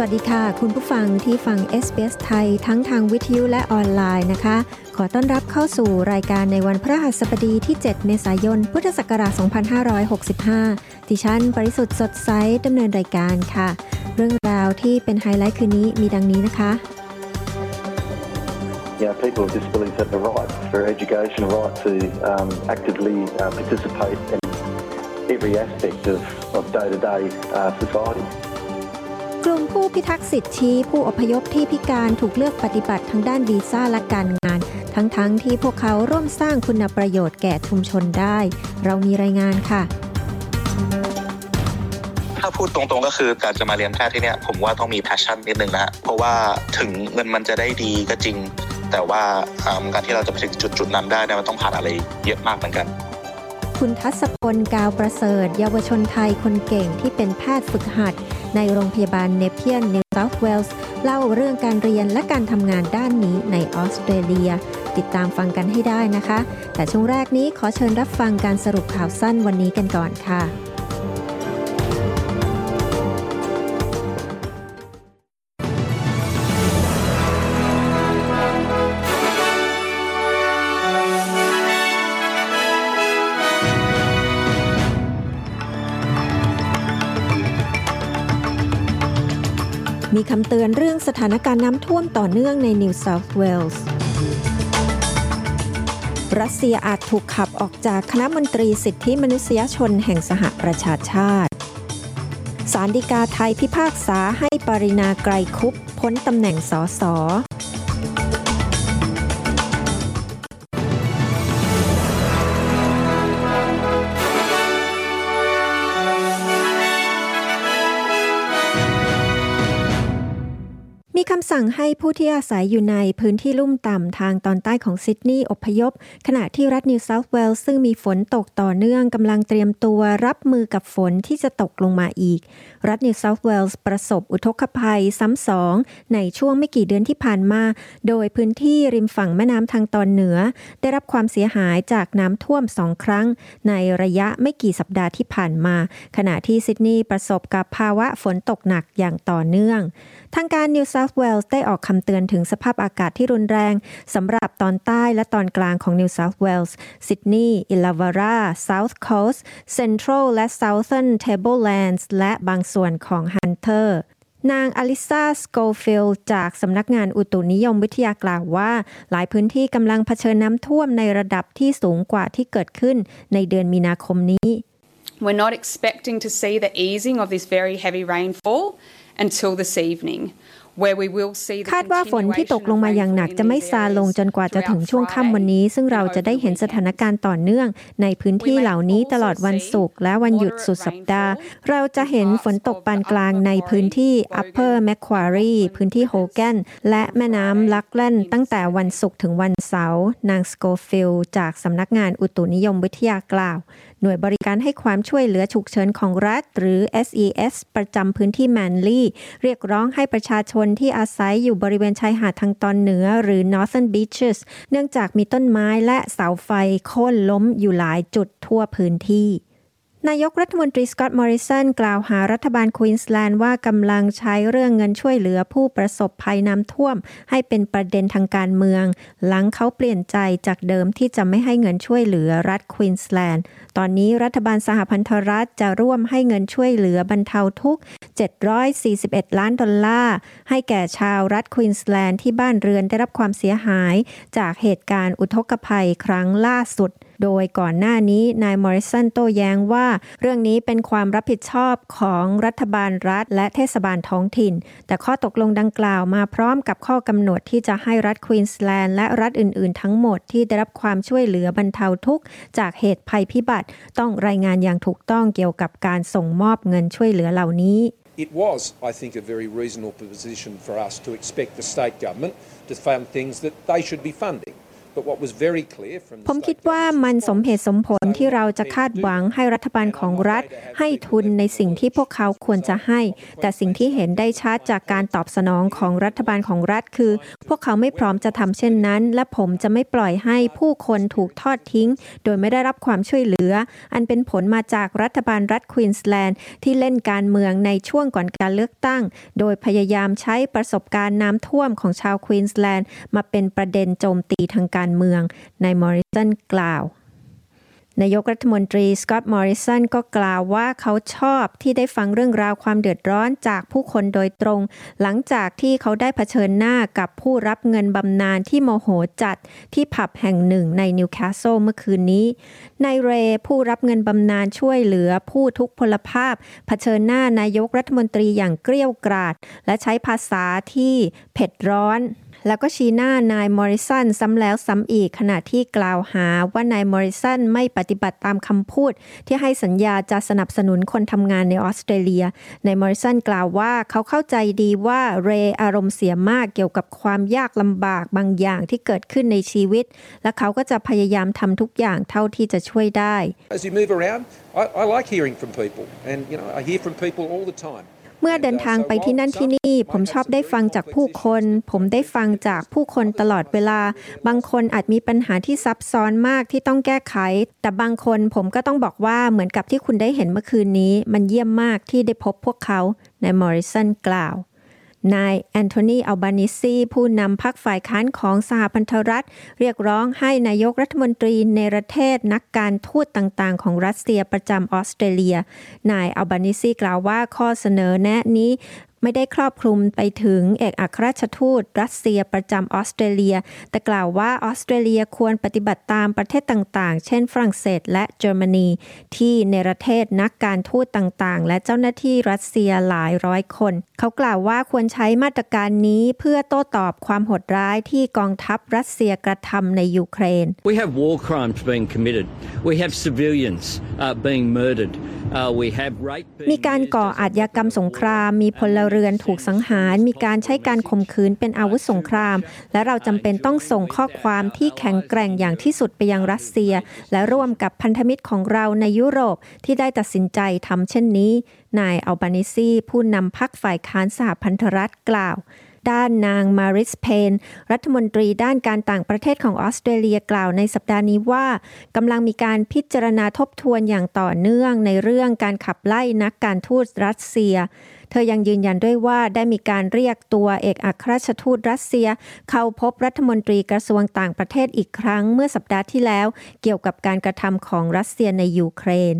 วัสดีค่ะ คุณผู้ฟังที่ฟัง SBS ไทยทั้งทางวิทยุและออนไลน์นะคะ ขอต้อนรับเข้าสู่รายการในวันพระหัสบดีที่ 7 เมษายน พุทธศักราช 2565ดิฉันบริสุทธิ์สดใสดำเนินรายการค่ะ เรื่องราวที่เป็นไฮไลท์คืนนี้มีดังนี้นะคะ you know, people with disabilities have the right for education, right to um, actively uh, participate in every aspect of, of day-to-day uh, society. กลุ่มผู้พิทักษ์สิทธิผู้อพยพที่พิการถูกเลือกปฏิบัติทางด้านวีซ่าและการงาน ทั้งๆทที่พวกเขาร่วมสร้างคุณประโยชน์แก่ชุมชนได้ เรามีรายงานค่ะถ้าพูดตรงๆก็คือการจะมาเรียนแพทย์ที่เนี่ยผมว่าต้องมี passion นิดนึงนะฮะเพราะว่าถึงเงินมันจะได้ดีก็จริง แต่ว่าอืมการที่เราจะไปถึงจุดจุดๆนั้นได้เนี่ยมันต้องผ่านอะไรเยอะมากเหมือนกัน คุณทัศพลกาวประเสริฐ เยาวชนไทยคนเก่งที่เป็นแพทย์ฝึกหัด ในโรงพยาบาลเนเพียนนิวเซาท์เวลส์เล่าเรื่องการเรียนและการทำงานด้านนี้ในออสเตรเลีย ติดตามฟังกันให้ได้นะคะ แต่ช่วงแรกนี้ขอเชิญรับฟังการสรุปข่าวสั้นวันนี้กันก่อนค่ะ มีคำเตือนเรื่องสถานการณ์น้ำท่วมต่อเนื่องในนิวเซาท์เวลส์รัสเซียอาจถูกขับออกจากคณะมนตรีสิทธิมนุษยชนแห่งสหประชาชาติ สารดีกาไทยพิพากษาให้ปรินาไกรคุปพ้นตำแหน่งสอส สั่งให้ผู้ที่อาศัยอยู่ในพื้นที่ลุ่มต่ำทางตอนใต้ของซิดนีย์อพยพ ขณะที่รัฐนิวเซาท์เวลส์ซึ่งมีฝนตกต่อเนื่องกำลังเตรียมตัวรับมือกับฝนที่จะตกลงมาอีก รัฐนิวเซาท์เวลส์ประสบอุทกภัยซ้ำสองในช่วงไม่กี่เดือนที่ผ่านมา โดยพื้นที่ริมฝั่งแม่น้ำทางตอนเหนือ ได้รับความเสียหายจากน้ำท่วมสองครั้ง ในระยะไม่กี่สัปดาห์ที่ผ่านมา ขณะที่ซิดนีย์ประสบกับภาวะฝนตกหนักอย่างต่อเนื่อง ทางการนิวเซาท์เวลส์ได้ออกคำเตือนถึงสภาพอากาศที่รุนแรงสำหรับตอนใต้และตอนกลางของนิวเซาท์เวลส์ซิดนีย์อิลาวาราเซาท์โคสต์เซ็นทรัลและเซาเทิร์นเทเบิลแลนด์และบางส่วนของฮันเตอร์นางอลิซาสโกฟิลจากสำนักงานอุตุนิยมวิทยากล่าวว่า หลายพื้นที่กำลังเผชิญน้ำท่วมในระดับที่สูงกว่าที่เกิดขึ้นในเดือนมีนาคมนี้ We're not expecting to see the easing of this very heavy rainfall until this evening. Where we will see the คาดว่าฝนที่ตกลงมาอย่างหนักจะไม่ซาลงจนกว่าจะถึงช่วงค่ำวันนี้ ซึ่งเราจะได้เห็นสถานการณ์ต่อเนื่อง ในพื้นที่เหล่านี้ตลอดวันศุกร์และวันหยุดสุดสัปดาห์ เราจะเห็นฝนตกปานกลางในพื้นที่ Upper Macquarie พื้นที่โฮแกนและแม่น้ำลักแลนตั้งแต่วันศุกร์ถึงวันเสาร์นางสโกฟิลจากสำนักงานอุตุนิยมวิทยากล่าว หน่วยบริการให้ความช่วยเหลือฉุกเฉินของรัฐ หรือ SES ประจำพื้นที่แมนลี่เรียกร้องให้ประชาชนที่อาศัยอยู่บริเวณชายหาดทางตอนเหนือ หรือ Northern Beaches เนื่องจากมีต้นไม้และเสาไฟโค่นล้มอยู่หลายจุดทั่วพื้นที่นายกรัฐมนตรีสกอตต์มอริสันกล่าวหารัฐบาลควีนสแลนด์ว่ากำลังใช้เรื่องเงินช่วยเหลือผู้ประสบภัยน้ำท่วม ให้เป็นประเด็นทางการเมือง หลังเขาเปลี่ยนใจจากเดิมที่จะไม่ให้เงินช่วยเหลือรัฐควีนสแลนด์ ตอนนี้รัฐบาลสหพันธรัฐจะร่วมให้เงินช่วยเหลือบรรเทาทุกข์ 741 ล้านดอลลาร์ ให้แก่ชาวรัฐควีนสแลนด์ที่บ้านเรือนได้รับความเสียหาย จากเหตุการณ์อุทกภัยครั้งล่าสุดโดยก่อนหน้านี้นายมอริสันโต้แย้งว่า เรื่องนี้เป็นความรับผิดชอบของรัฐบาลรัฐ และเทศบาลท้องถิ่น แต่ข้อตกลงดังกล่าวมาพร้อมกับข้อกำหนดที่จะให้รัฐควีนสแลนด์และรัฐอื่น ๆ ทั้งหมดที่ได้รับความช่วยเหลือบรรเทาทุกข์ จากเหตุภัยพิบัติติ ต้องรายงานอย่างถูกต้องเกี่ยวกับการส่งมอบเงินช่วยเหลือเหล่านี้ It was, I think, a very reasonable position for us to expect the state government to fund things that they should be funding. ผมคิดว่ามันสมเหตุสมผลที่เราจะคาดหวังให้รัฐบาลของรัฐ ให้ทุนในสิ่งที่พวกเขาควรจะให้ แต่สิ่งที่เห็นได้ชัดจากการตอบสนองของรัฐบาลของรัฐคือ พวกเขาไม่พร้อมจะทำเช่นนั้น และผมจะไม่ปล่อยให้ผู้คนถูกทอดทิ้ง โดยไม่ได้รับความช่วยเหลือ อันเป็นผลมาจากรัฐบาลรัฐควีนสแลนด์ที่เล่นการเมืองในช่วงก่อนการเลือกตั้ง โดยพยายามใช้ประสบการณ์น้ำท่วมของชาวควีนสแลนด์มาเป็นประเด็นโจมตีทางการการเมืองนายมอริสันกล่าว นายกรัฐมนตรีสกอตต์มอริสันก็กล่าวว่าเขาชอบที่ได้ฟังเรื่องราวความเดือดร้อนจากผู้คนโดยตรง หลังจากที่เขาได้เผชิญหน้ากับผู้รับเงินบำนาญที่โมโหจัดที่ผับแห่งหนึ่งในนิวคาสเซิลเมื่อคืนนี้นายเรผู้รับเงินบำนาญช่วยเหลือผู้ทุพพลภาพ เผชิญหน้านายกรัฐมนตรีอย่างเกรี้ยวกราด และใช้ภาษาที่เผ็ดร้อน แล้วก็ชี้หน้านายมอริสันซ้ำแล้วซ้ำอีกขณะที่กล่าวหาว่านายมอริสันไม่ปฏิบัติตามคำพูด ที่ให้สัญญาจะสนับสนุนคนทำงานในออสเตรเลีย นายมอริสันกล่าวว่าเขาเข้าใจดีว่าเรอารมณ์เสียมากเกี่ยวกับความยากลำบากบางอย่างที่เกิดขึ้นในชีวิต และเขาก็จะพยายามทำทุกอย่างเท่าที่จะช่วยได้ As you move around I, I like hearing from people and you know I hear from people all the time เมื่อเดินทางไปที่นั่นที่นี่ ผมชอบได้ฟังจากผู้คน ผมได้ฟังจากผู้คนตลอดเวลา บางคนอาจมีปัญหาที่ซับซ้อนมากที่ต้องแก้ไข แต่บางคนผมก็ต้องบอกว่าเหมือนกับที่คุณได้เห็นเมื่อคืนนี้ มันเยี่ยมมากที่ได้พบพวกเขาในมอริสันกล่าว นายแอนโทนีอัลบานิซีผู้นำพรรคฝ่ายค้านของสหพันธรัฐ เรียกร้องให้นายกรัฐมนตรีในประเทศนักการทูตต่างๆ ของรัสเซียประจำออสเตรเลีย นายอัลบานิซีกล่าวว่าข้อเสนอแนะนี้ไม่ได้ครอบคลุมไปถึงเอกอัครราชทูต รัสเซียประจำออสเตรเลีย แต่กล่าวว่าออสเตรเลียควรปฏิบัติตามประเทศต่างๆ เช่นฝรั่งเศสและเยอรมนี ที่ในประเทศนักการทูตต่างๆ และเจ้าหน้าที่รัสเซียหลายร้อยคน เขากล่าวว่าควรใช้มาตรการนี้เพื่อโต้ตอบความโหดร้ายที่กองทัพรัสเซียกระทำในยูเครน We have war crimes being committed. We have civilians uh, being murdered. Uh, we have rape. มีการก่ออาชญากรรมสงคราม มีพลเรือนถูกสังหาร มีการใช้การข่มขืนเป็นอาวุธสงคราม และเราจำเป็นต้องส่งข้อความที่แข็งแกร่งอย่างที่สุดไปยังรัสเซีย และร่วมกับพันธมิตรของเราในยุโรปที่ได้ตัดสินใจทำเช่นนี้ นายอัลบานิซี ผู้นำพรรคฝ่ายค้านสหพันธรัฐกล่าว ด้านนางมาริสเพน รัฐมนตรีด้านการต่างประเทศของออสเตรเลียกล่าวในสัปดาห์นี้ว่ากำลังมีการพิจารณาทบทวนอย่างต่อเนื่องในเรื่องการขับไล่นักการทูตรัสเซียเธอยังยืนยันด้วยว่าได้มีการเรียกตัวเอกอัครราชทูตรัสเซีย เข้าพบรัฐมนตรีกระทรวงต่างประเทศอีกครั้งเมื่อสัปดาห์ที่แล้ว เกี่ยวกับการกระทำของรัสเซียในยูเครน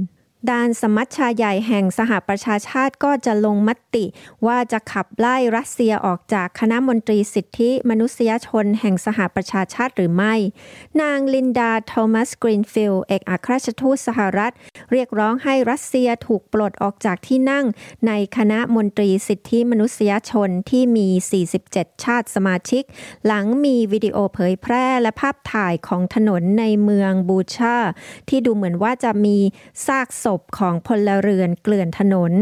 ด้านสมัชชาใหญ่แห่งสหประชาชาติก็จะลงมติ ว่าจะขับไล่รัสเซียออกจากคณะมนตรีสิทธิมนุษยชนแห่งสหประชาชาติหรือไม่ นางลินดาโทมัสกรีนฟิลเอกอัครราชทูตสหรัฐ เรียกร้องให้รัสเซียถูกปลดออกจากที่นั่ง ในคณะมนตรีสิทธิมนุษยชนที่มี 47 ชาติสมาชิก หลังมีวิดีโอเผยแพร่และภาพถ่ายของถนนในเมืองบูชาที่ดูเหมือนว่าจะมีซากศพของพลเรือนเกลื่อนถนน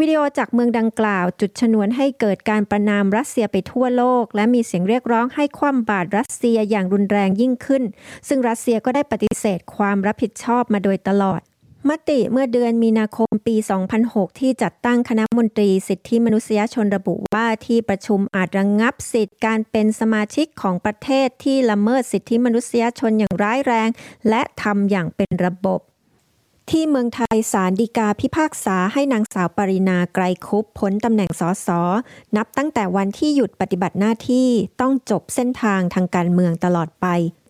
วิดีโอจากเมืองดังกล่าว จุดชนวนให้เกิดการประนามรัสเซียไปทั่วโลก และมีเสียงเรียกร้องให้คว่ำบาตรรัสเซียอย่างรุนแรงยิ่งขึ้น ซึ่งรัสเซียก็ได้ปฏิเสธความรับผิดชอบมาโดยตลอดมติเมื่อเดือนมีนาคมปี 2006 ที่จัดตั้งคณะมนตรีสิทธิมนุษยชนระบุว่าที่ประชุมอาจระงงับสิทธิการเป็นสมาชิกของประเทศที่ละเมิดสิทธิมนุษยชนอย่างร้ายแรง และทำอย่างเป็นระบบ ที่เมืองไทยศาลฎีกาพิพากษาให้นางสาวปรินาไกรคุปพ้นตำแหน่งสสนับตั้งแต่วันที่หยุดปฏิบัติหน้าที่ต้องจบเส้นทางทางการเมืองตลอดไป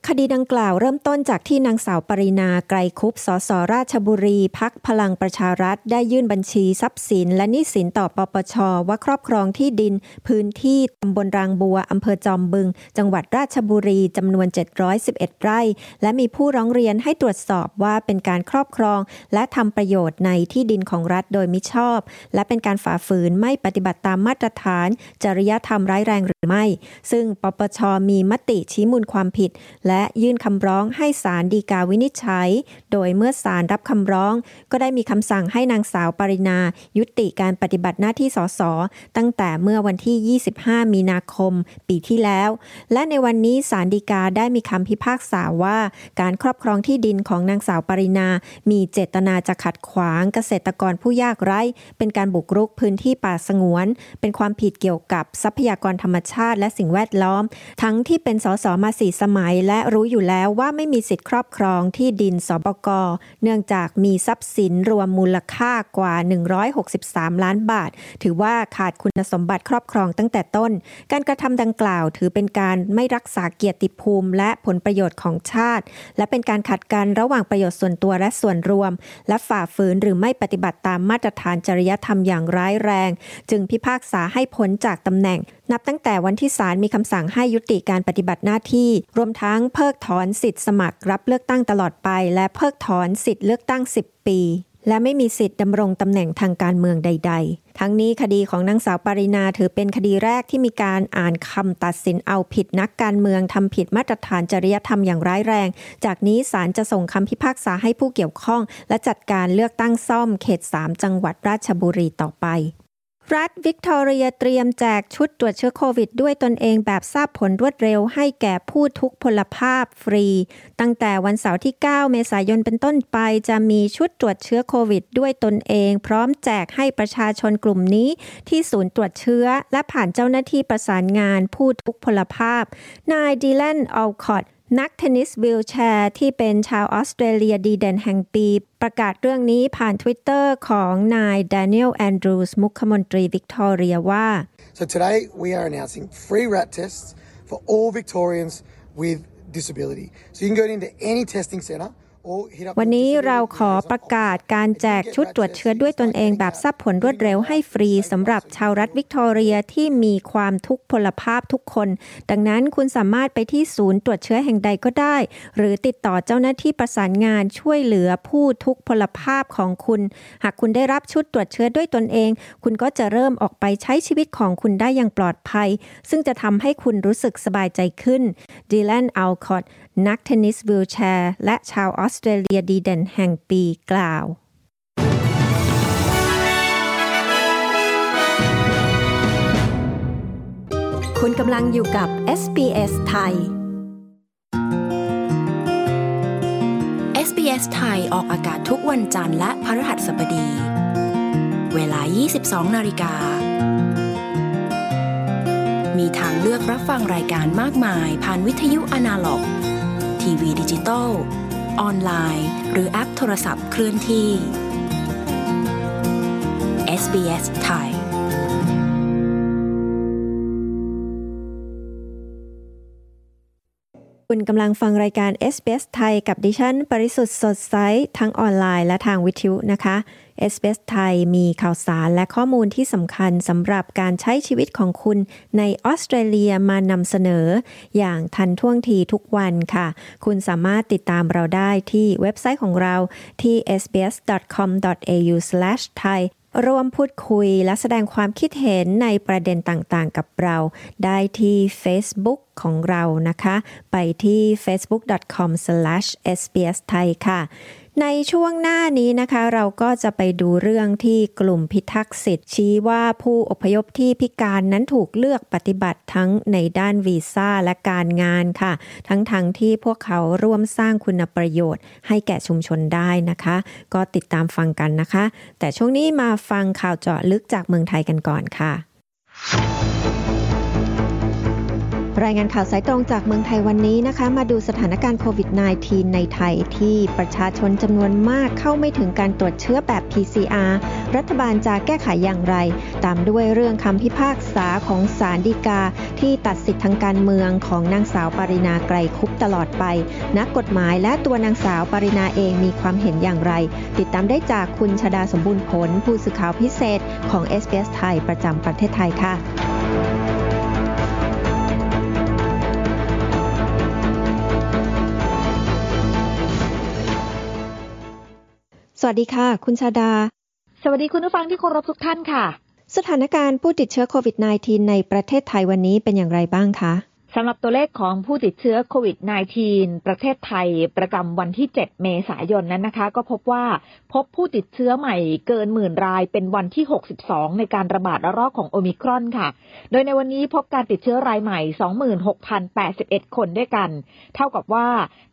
คดีดังกล่าวเริ่มต้นจากที่นางสาวปรินาไกรคุปสสราชบุรีพักพลังประชารัฐ ได้ยื่นบัญชีทรัพย์สิน และหนี้สินต่อปปช ว่าครอบครองที่ดิน พื้นที่ตำบลรางบัวอำเภอจอมบึง จังหวัดราชบุรีจำนวน 711 ไร่ และมีผู้ร้องเรียนให้ตรวจสอบว่าเป็นการครอบครอง และทำประโยชน์ในที่ดินของรัฐโดยมิชอบ และเป็นการฝ่าฝืนไม่ปฏิบัติตามมาตรฐาน จริยธรรมร้ายแรงหรือไม่ ซึ่งปปชมีมติชี้มูลความผิดและยื่นคำร้องให้ศาลฎีกาวินิจฉัย โดยเมื่อศาลรับคำร้อง ก็ได้มีคำสั่งให้นางสาวปรินา ยุติการปฏิบัติหน้าที่สสตั้งแต่เมื่อวันที่ 25 มีนาคม ปีที่แล้ว และในวันนี้ศาลฎีกาได้มีคำพิพากษาว่า การครอบครองที่ดินของนางสาวปรินา มีเจตนาจะขัดขวางเกษตรกรผู้ยากไร้ เป็นการบุกรุกพื้นที่ป่าสงวน เป็นความผิดเกี่ยวกับทรัพยากรธรรมชาติและสิ่งแวดล้อม ทั้งที่เป็นสสมาสี่สมัยและรู้อยู่แล้วว่าไม่มีสิทธิครอบครองที่ดินสบก เนื่องจากมีทรัพย์สินรวมมูลค่ากว่า 163 ล้านบาท ถือว่าขาดคุณสมบัติครอบครองตั้งแต่ต้น การกระทำดังกล่าวถือเป็นการไม่รักษาเกียรติภูมิ และผลประโยชน์ของชาติ และเป็นการขัดกันระหว่างประโยชน์ส่วนตัวและส่วนรวม และฝ่าฝืนหรือไม่ปฏิบัติตามมาตรฐานจริยธรรมอย่างร้ายแรง จึงพิพากษาให้พ้นจากตำแหน่ง นับตั้งแต่วันที่ศาลมีคำสั่งให้ยุติการปฏิบัติหน้าที่ รวมทั้งเพิกถอนสิทธิ์สมัครรับเลือกตั้งตลอดไป และเพิกถอนสิทธิ์เลือกตั้ง 10 ปีและไม่มีสิทธิ์ดำรงตำแหน่งทางการเมืองใด ๆ ทั้งนี้คดีของนางสาวปรินาถือเป็นคดีแรกที่มีการอ่านคำตัดสินเอาผิดนักการเมืองทำผิดมาตรฐานจริยธรรมอย่างร้ายแรง จากนี้ศาลจะส่งคำพิพากษาให้ผู้เกี่ยวข้อง และจัดการเลือกตั้งซ่อมเขต 3 จังหวัดราชบุรีต่อไป รัฐวิกตอเรียเตรียมแจกชุดตรวจเชื้อโควิดด้วยตนเองแบบทราบผลรวดเร็วให้แก่ผู้ทุกพลภาพฟรี ตั้งแต่วันเสาร์ที่ 9 เมษายนเป็นต้นไป จะมีชุดตรวจเชื้อโควิดด้วยตนเอง พร้อมแจกให้ประชาชนกลุ่มนี้ ที่ศูนย์ตรวจเชื้อ และผ่านเจ้าหน้าที่ประสานงานผู้ทุพพลภาพ นายดีแลนอัลคอต นักเทนนิสวีลแชร์ที่เป็นชาวออสเตรเลียดีเด่นแห่งปี ประกาศเรื่องนี้ผ่านทวิตเตอร์ของนายดานิเอลแอนดรูสมุขมนตรีวิกตอเรียว่า So today we are announcing free RAT tests for all Victorians with disability. So you can go into any testing centre วันนี้เราขอประกาศการแจกชุดตรวจเชื้อด้วยตนเองแบบทราบผลรวดเร็วให้ฟรีสำหรับชาวรัฐวิกตอเรียที่มีความทุกพลภาพทุกคน ดังนั้นคุณสามารถไปที่ศูนย์ตรวจเชื้อแห่งใดก็ได้ หรือติดต่อเจ้าหน้าที่ประสานงานช่วยเหลือผู้ทุกพลภาพของคุณ หากคุณได้รับชุดตรวจเชื้อด้วยตนเอง คุณก็จะเริ่มออกไปใช้ชีวิตของคุณได้อย่างปลอดภัย ซึ่งจะทำให้คุณรู้สึกสบายใจขึ้นดีแลนอัลคอต นักเทนนิสวิลแชร์ และชาวออสเตรเลียดีเด่นแห่งปีกล่าว คุณกำลังอยู่กับ SBS ไทย SBS ไทยออกอากาศทุกวันจันทร์และพฤหัสบดี เวลา 22 นาฬิกา มีทางเลือกรับฟังรายการมากมาย ผ่านวิทยุอนาล็อก ทีวีดิจิตอลออนไลน์ หรือแอปโทรศัพท์เคลื่อนที่ SBS ไทย คุณกำลังฟังรายการ SBS ไทยกับดิฉัน ปริสุทธ์สดใสทั้งออนไลน์และทางวิทยุนะคะ SBS ไทยมีข่าวสารและข้อมูลที่สำคัญสำหรับการใช้ชีวิตของคุณในออสเตรเลียมานำเสนอ อย่างทันท่วงทีทุกวันค่ะ คุณสามารถติดตามเราได้ที่เว็บไซต์ของเราที่ sbs.com.au/thai ร่วมพูดคุยและแสดงความคิดเห็นในประเด็นต่างๆ กับเรา ได้ที่ Facebook ของเรานะคะ ไปที่ facebook.com/sbsthai ค่ะ ในช่วงหน้านี้นะคะเราก็จะไปดูเรื่องที่กลุ่มพิทักษ์สิทธิ์ชี้ว่าผู้อพยพที่พิการนั้นถูกเลือกปฏิบัติทั้งในด้านวีซ่าและการงานค่ะ ทั้งๆทที่พวกเขาร่วมสร้างคุณประโยชน์ ให้แก่ชุมชนได้นะคะ ก็ติดตามฟังกันนะคะ แต่ช่วงนี้มาฟังข่าวเจาะลึกจากเมืองไทยกันก่อนค่ะ รายงานข่าวสายตรงจากเมืองไทยวันนี้นะคะ มาดูสถานการณ์โควิด -19 ในไทยที่ประชาชนจำนวนมากเข้าไม่ถึงการตรวจเชื้อแบบ PCR รัฐบาลจะแก้ไขอย่างไร ตามด้วยเรื่องคำพิพากษาของศาลฎีกา ที่ตัดสิทธิทางการเมืองของนางสาวปรินาไกรคุปตลอดไป นักกฎหมายและตัวนางสาวปรินาเองมีความเห็นอย่างไร ติดตามได้จากคุณชดาสมบูรณ์ผล ผู้สื่อข่าวพิเศษของ SBS ไทยประจำประเทศไทยค่ะ สวัสดีค่ะ คุณชาดา สวัสดีคุณผู้ฟังที่เคารพทุกท่านค่ะ สถานการณ์ผู้ติดเชื้อโควิด -19 ในประเทศไทยวันนี้เป็นอย่างไรบ้างคะสำหรับตัวเลขของผู้ติดเชื้อโควิด -19 ประเทศไทยประจำวันที่ 7 เมษายนนั้นนะคะ ก็พบว่าพบผู้ติดเชื้อใหม่เกินหมื่นรายเป็นวันที่ 62 ในการระบาดระลอกของโอมิครอนค่ะ โดยในวันนี้พบการติดเชื้อรายใหม่ 26,081 คนด้วยกัน เท่ากับว่า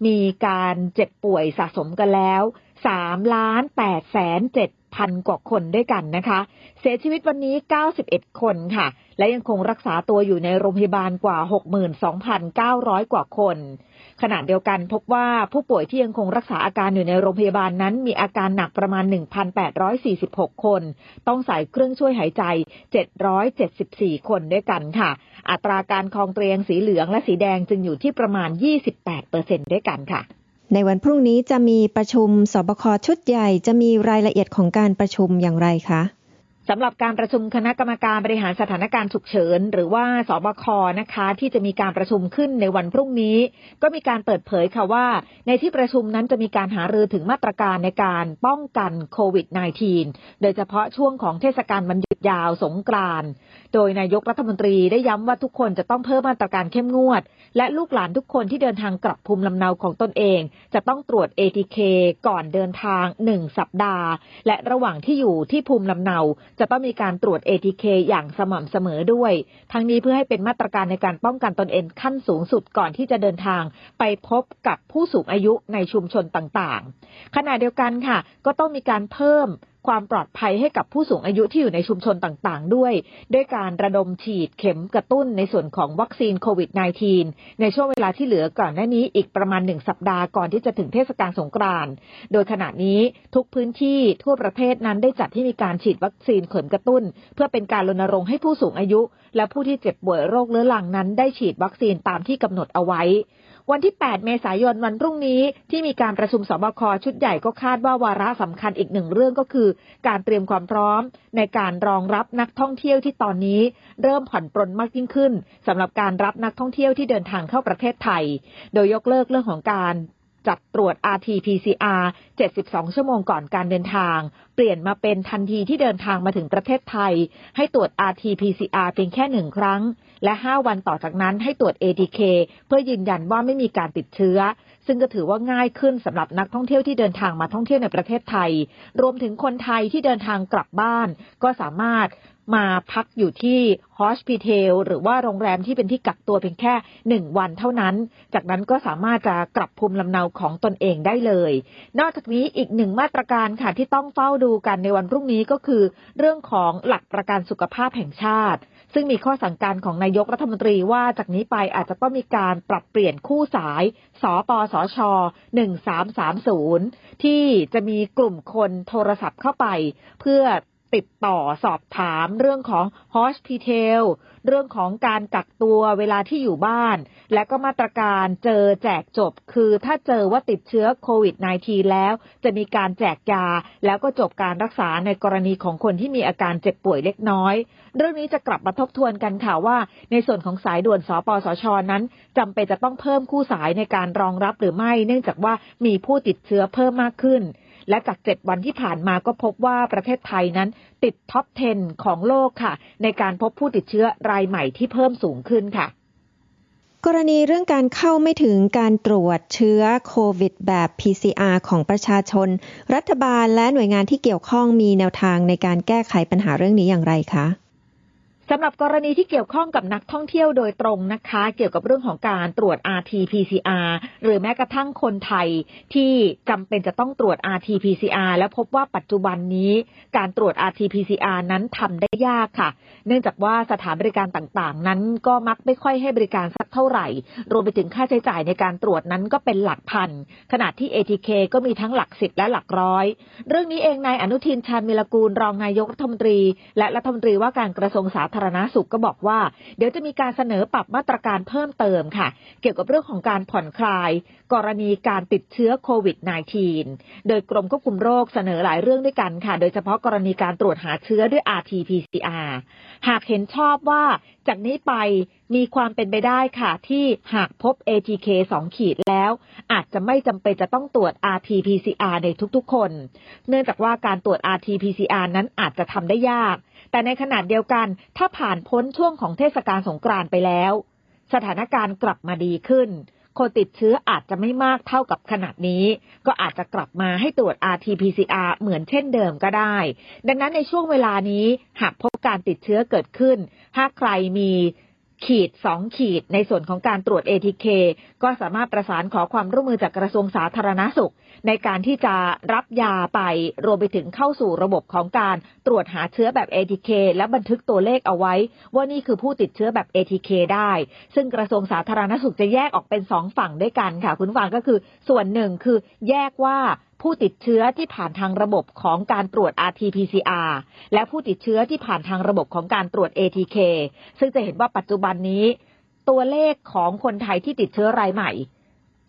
มีการเจ็บป่วยสะสมกันแล้ว 3ล้าน8แสน7พันกว่าคนด้วยกันนะคะ เสียชีวิตวันนี้ 91 คนค่ะ และยังคงรักษาตัวอยู่ในโรงพยาบาลกว่า 62,900 กว่าคน ขณะเดียวกันพบว่าผู้ป่วยที่ยังคงรักษาอาการอยู่ในโรงพยาบาลนั้น มีอาการหนักประมาณ 1,846 คน ต้องใส่เครื่องช่วยหายใจ 774 คนด้วยกันค่ะ อัตราการคลองเตียงสีเหลืองและสีแดงจึงอยู่ที่ประมาณ 28%ด้วยกันค่ะ ในวันพรุ่งนี้จะมีประชุมสบคชุดใหญ่จะมีรายละเอียดของการประชุมอย่างไรคะ สำหรับการประชุมคณะกรรมการบริหารสถานการณ์ฉุกเฉิน หรือว่าสบคนะคะ ที่จะมีการประชุมขึ้นในวันพรุ่งนี้ ก็มีการเปิดเผยค่ะว่า ในที่ประชุมนั้นจะมีการหารือถึงมาตรการในการป้องกันโควิด -19 โดยเฉพาะช่วงของเทศกาลวันหยุดยาวสงกรานต์โดยนายกรัฐมนตรีได้ย้ำว่าทุกคนจะต้องเพิ่มมาตรการเข้มงวด และลูกหลานทุกคนที่เดินทางกลับภูมิลำเนาของตนเอง จะต้องตรวจ ATK ก่อนเดินทาง 1 สัปดาห์ และระหว่างที่อยู่ที่ภูมิลำเนาจะต้องมีการตรวจ ATK อย่างสม่ำเสมอด้วย ทั้งนี้เพื่อให้เป็นมาตรการในการป้องกันตนเองขั้นสูงสุดก่อนที่จะเดินทางไปพบกับผู้สูงอายุในชุมชนต่างๆ ขณะเดียวกันค่ะ ก็ต้องมีการเพิ่ม ความปลอดภัยให้กับผู้สูงอายุที่อยู่ในชุมชนต่างๆ ด้วย ด้วยการระดมฉีดเข็มกระตุ้นในส่วนของวัคซีนโควิด -19 ในช่วงเวลาที่เหลือก่อนหน้านี้อีกประมาณหนึ่งสัปดาห์ก่อนที่จะถึงเทศกาลสงกรานต์โดยขณะนี้ทุกพื้นที่ทั่วประเทศนั้นได้จัดให้มีการฉีดวัคซีนเข็มกระตุ้น เพื่อเป็นการรณรงค์ให้ผู้สูงอายุ และผู้ที่เจ็บป่วยโรคเรื้อรังนั้นได้ฉีดวัคซีนตามที่กำหนดเอาไว้ วันที่ 8 เมษายนวันพรุ่งนี้ที่มีการประชุมสบคชุดใหญ่ก็คาดว่าวาระสำคัญอีกหนึ่งเรื่องก็คือ การเตรียมความพร้อม ในการรองรับนักท่องเที่ยวที่ตอนนี้ เริ่มผ่อนปรนมากยิ่งขึ้นสำหรับการรับนักท่องเที่ยวที่เดินทางเข้าประเทศไทย โดยยกเลิกเรื่องของการ จัดตรวจ RT-PCR 72 ชั่วโมงก่อนการเดินทาง เปลี่ยนมาเป็นทันทีที่เดินทางมาถึงประเทศไทย ให้ตรวจ RT-PCR เพียงแค่หนึ่งครั้ง และ 5 วันต่อจากนั้นให้ตรวจ ATK เพื่อยืนยันว่าไม่มีการติดเชื้อ ซึ่งก็ถือว่าง่ายขึ้นสำหรับนักท่องเที่ยวที่เดินทางมาท่องเที่ยวในประเทศไทย รวมถึงคนไทยที่เดินทางกลับบ้าน ก็สามารถ มาพักอยู่ที่ฮอสพิเทลหรือว่าโรงแรมที่เป็นที่กักตัวเพียงแค่หนึ่งวันเท่านั้น จากนั้นก็สามารถจะกลับภูมิลำเนาของตนเองได้เลย นอกจากนี้อีกหนึ่งมาตรการค่ะที่ต้องเฝ้าดูกันในวันพรุ่งนี้ก็คือ เรื่องของหลักประกันสุขภาพแห่งชาติ ซึ่งมีข้อสั่งการของนายกรัฐมนตรีว่าจากนี้ไปอาจจะต้องมีการปรับเปลี่ยนคู่สาย สปสช 1330 ที่จะมีกลุ่มคนโทรศัพท์เข้าไป เพื่อ ติดต่อสอบถามเรื่องของ hospital เรื่องของการกักตัวเวลาที่อยู่บ้าน และก็มาตรการเจอแจกจบ คือถ้าเจอว่าติดเชื้อโควิด -19 แล้ว จะมีการแจกยา แล้วก็จบการรักษาในกรณีของคนที่มีอาการเจ็บป่วยเล็กน้อย เรื่องนี้จะกลับมาทบทวนกันค่ะว่า ในส่วนของสายด่วนสปสชนั้นจำเป็นจะต้องเพิ่มคู่สายในการรองรับหรือไม่ เนื่องจากว่ามีผู้ติดเชื้อเพิ่มมากขึ้น และจาก 7 วันที่ผ่านมาก็พบว่าประเทศไทยนั้นติดท็อป 10 ของโลกค่ะ ในการพบผู้ติดเชื้อรายใหม่ที่เพิ่มสูงขึ้นค่ะกรณีเรื่องการเข้าไม่ถึงการตรวจเชื้อโควิดแบบ PCR ของประชาชน รัฐบาลและหน่วยงานที่เกี่ยวข้องมีแนวทางในการแก้ไขปัญหาเรื่องนี้อย่างไรคะ สำหรับกรณีที่เกี่ยวข้องกับนักท่องเที่ยวโดยตรงนะคะ เกี่ยวกับเรื่องของการตรวจ RT-PCR หรือแม้กระทั่งคนไทยที่จำเป็นจะต้องตรวจ RT-PCR และพบว่าปัจจุบันนี้ การตรวจ RT-PCR นั้นทำได้ยากค่ะ เนื่องจากว่าสถานบริการต่างๆ นั้นก็มักไม่ค่อยให้บริการสักเท่าไหร่ รวมไปถึงค่าใช้จ่ายในการตรวจนั้นก็เป็นหลักพัน ขณะที่ ATK ก็มีทั้งหลักสิบและหลักร้อย เรื่องนี้เองนายอนุทินชาญมิลกูลรองนายกรัฐมนตรี และรัฐมนตรีว่าการกระทรวงสาธารณาสุขก็บอกว่า เดี๋ยวจะมีการเสนอปรับมาตรการเพิ่มเติมค่ะ เกี่ยวกับเรื่องของการผ่อนคลาย กรณีการติดเชื้อโควิด -19 โดยกรมควบคุมโรคเสนอหลายเรื่องด้วยกันค่ะ โดยเฉพาะกรณีการตรวจหาเชื้อด้วย RT-PCR หากเห็นชอบว่าจากนี้ไปมีความเป็นไปได้ค่ะ ที่หากพบ ATK 2 ขีดแล้ว อาจจะไม่จำเป็นจะต้องตรวจ RT-PCR ในทุกๆคน เนื่องจากว่าการตรวจ RT-PCR นั้นอาจจะทำได้ยาก แต่ในขณะเดียวกันถ้าผ่านพ้นช่วงของเทศกาลสงกรานต์ไปแล้ว สถานการณ์กลับมาดีขึ้น คนติดเชื้ออาจจะไม่มากเท่ากับขนาดนี้ ก็อาจจะกลับมาให้ตรวจ RT-PCR เหมือนเช่นเดิมก็ได้ ดังนั้นในช่วงเวลานี้หากพบการติดเชื้อเกิดขึ้น หากใครมี ขีดสองขีดในส่วนของการตรวจ ATK ก็สามารถประสานขอความร่วมมือจากกระทรวงสาธารณาสุข ในการที่จะรับยาไปรวมไปถึงเข้าสู่ระบบของการตรวจหาเชื้อแบบ ATK และบันทึกตัวเลขเอาไว้ ว่านี่คือผู้ติดเชื้อแบบ ATK ได้ ซึ่งกระทรวงสาธารณสุขจะแยกออกเป็นสองฝั่งด้วยกันค่ะ คุณฟังก็คือส่วนหนึ่งคือแยกว่า ผู้ติดเชื้อที่ผ่านทางระบบของการตรวจ RT-PCR และผู้ติดเชื้อที่ผ่านทางระบบของการตรวจ ATK ซึ่งจะเห็นว่าปัจจุบันนี้ ตัวเลขของคนไทยที่ติดเชื้อรายใหม่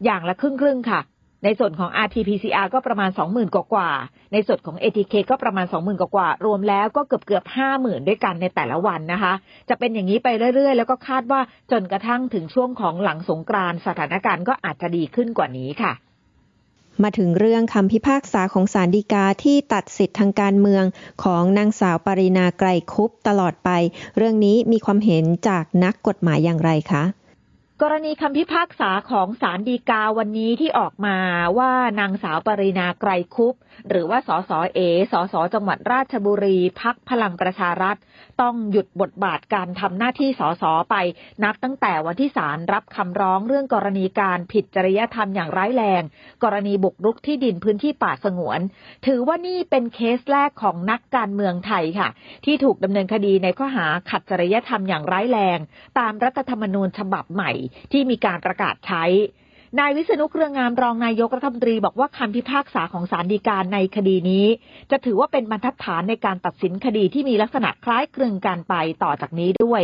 อย่างละครึ่งครึ่งค่ะ ในส่วนของ RT-PCR ก็ประมาณ 20,000 กว่ากว่า ในส่วนของ ATK ก็ประมาณ 20,000 กว่ากว่า รวมแล้วก็เกือบเกือบ50,000 ด้วยกันในแต่ละวันนะคะ จะเป็นอย่างนี้ไปเรื่อย ๆ แล้วก็คาดว่าจนกระทั่งถึงช่วงของหลังสงกรานต์สถานการณ์ก็อาจจะดีขึ้นกว่านี้ค่ะ มาถึงเรื่องคำพิพากษาของศาลฎีกาที่ตัดสิทธิทางการเมืองของนางสาวปรินาไกรคุปตลอดไป เรื่องนี้มีความเห็นจากนักกฎหมายอย่างไรคะกรณีคำพิพากษาของศาลฎีกาวันนี้ที่ออกมาว่านางสาวปรินาไกรคุป หรือว่าสสเอสสจังหวัดราชบุรีพักพลังประชารัฐ ต้องหยุดบทบาทการทำหน้าที่สสไป นับตั้งแต่วันที่ศาลรับคำร้องเรื่องกรณีการผิดจริยธรรมอย่างร้ายแรง กรณีบุกรุกที่ดินพื้นที่ป่าสงวน ถือว่านี่เป็นเคสแรกของนักการเมืองไทยค่ะ ที่ถูกดำเนินคดีในข้อหาขัดจริยธรรมอย่างร้ายแรง ตามรัฐธรรมนูญฉบับใหม่ที่มีการประกาศใช้ นายวิษณุเครืองามรองนายกรัฐมนตรีบอกว่าคำพิพากษาของศาลฎีกาในคดีนี้ จะถือว่าเป็นบรรทัดฐานในการตัดสินคดีที่มีลักษณะคล้ายคลึงกันไปต่อจากนี้ด้วย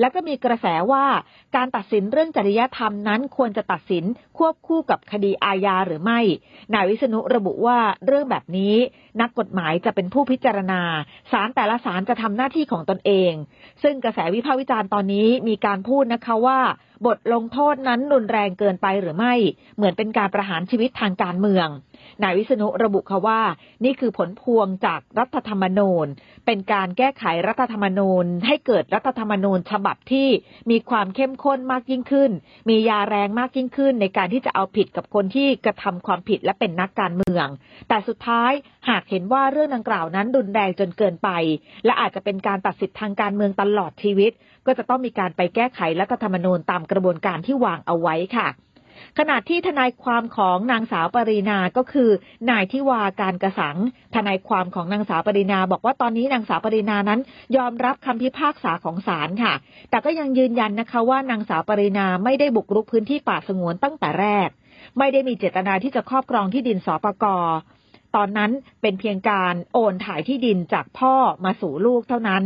แล้วก็มีกระแสว่าการตัดสินเรื่องจริยธรรมนั้นควรจะตัดสินควบคู่กับคดีอาญาหรือไม่ นายวิษณุระบุว่าเรื่องแบบนี้ นักกฎหมายจะเป็นผู้พิจารณาศาลแต่ละศาลจะทำหน้าที่ของตนเอง ซึ่งกระแสวิพากษ์วิจารณ์ตอนนี้มีการพูดนะคะว่า บทลงโทษนั้นรุนแรงเกินไปหรือไม่ เหมือนเป็นการประหารชีวิตทางการเมือง นายวิษณุระบุค่ะว่า นี่คือผลพวงจากรัฐธรรมนูญ เป็นการแก้ไขรัฐธรรมนูญ ให้เกิดรัฐธรรมนูญฉบับที่มีความเข้มข้นมากยิ่งขึ้น มียาแรงมากยิ่งขึ้น ในการที่จะเอาผิดกับคนที่กระทำความผิดและเป็นนักการเมือง แต่สุดท้ายหากเห็นว่าเรื่องดังกล่าวนั้นรุนแรงจนเกินไป และอาจจะเป็นการตัดสิทธิทางการเมืองตลอดชีวิต ก็จะต้องมีการไปแก้ไขรัฐธรรมนูญตามกระบวนการที่วางเอาไว้ค่ะ ขณะที่ทนายความของนางสาวปรินาก็คือนายทิวาการกระสัง ทนายความของนางสาวปรินา บอกว่าตอนนี้นางสาวปรินานั้น ยอมรับคำพิพากษาของศาลค่ะ แต่ก็ยังยืนยันนะคะว่านางสาวปรินาไม่ได้บุกรุกพื้นที่ป่าสงวนตั้งแต่แรก ไม่ได้มีเจตนาที่จะครอบครองที่ดินสปกตอนนั้นเป็นเพียงการโอนถ่ายที่ดินจากพ่อมาสู่ลูกเท่านั้น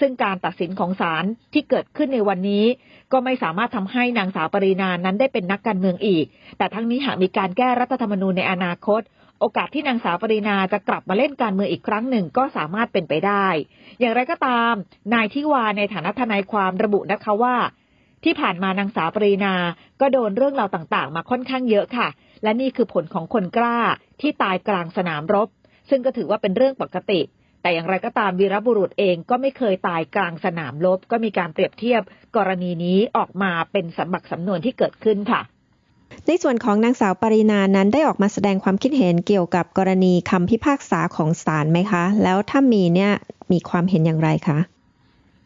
ซึ่งการตัดสินของศาลที่เกิดขึ้นในวันนี้ ก็ไม่สามารถทำให้นางสาวปรินานั้นได้เป็นนักการเมืองอีก แต่ทั้งนี้หากมีการแก้รัฐธรรมนูญในอนาคต โอกาสที่นางสาวปรินาจะกลับมาเล่นการเมืองอีกครั้งหนึ่งก็สามารถเป็นไปได้ อย่างไรก็ตาม นายทิวาในฐานะทนายความระบุนะคะว่า ที่ผ่านมานางสาวปรินา ก็โดนเรื่องราวต่างๆ มาค่อนข้างเยอะค่ะ และนี่คือผลของคนกล้าที่ตายกลางสนามรบ ซึ่งก็ถือว่าเป็นเรื่องปกติ แต่อย่างไรก็ตามวีรบุรุษเองก็ไม่เคยตายกลางสนามรบก็มีการเปรียบเทียบกรณีนี้ออกมาเป็นสมบักสำนวนที่เกิดขึ้นค่ะในส่วนของนางสาวปรินานั้นได้ออกมาแสดงความคิดเห็นเกี่ยวกับกรณีคำพิพากษาของศาลไหมคะ แล้วถ้ามีเนี่ยมีความเห็นอย่างไรคะ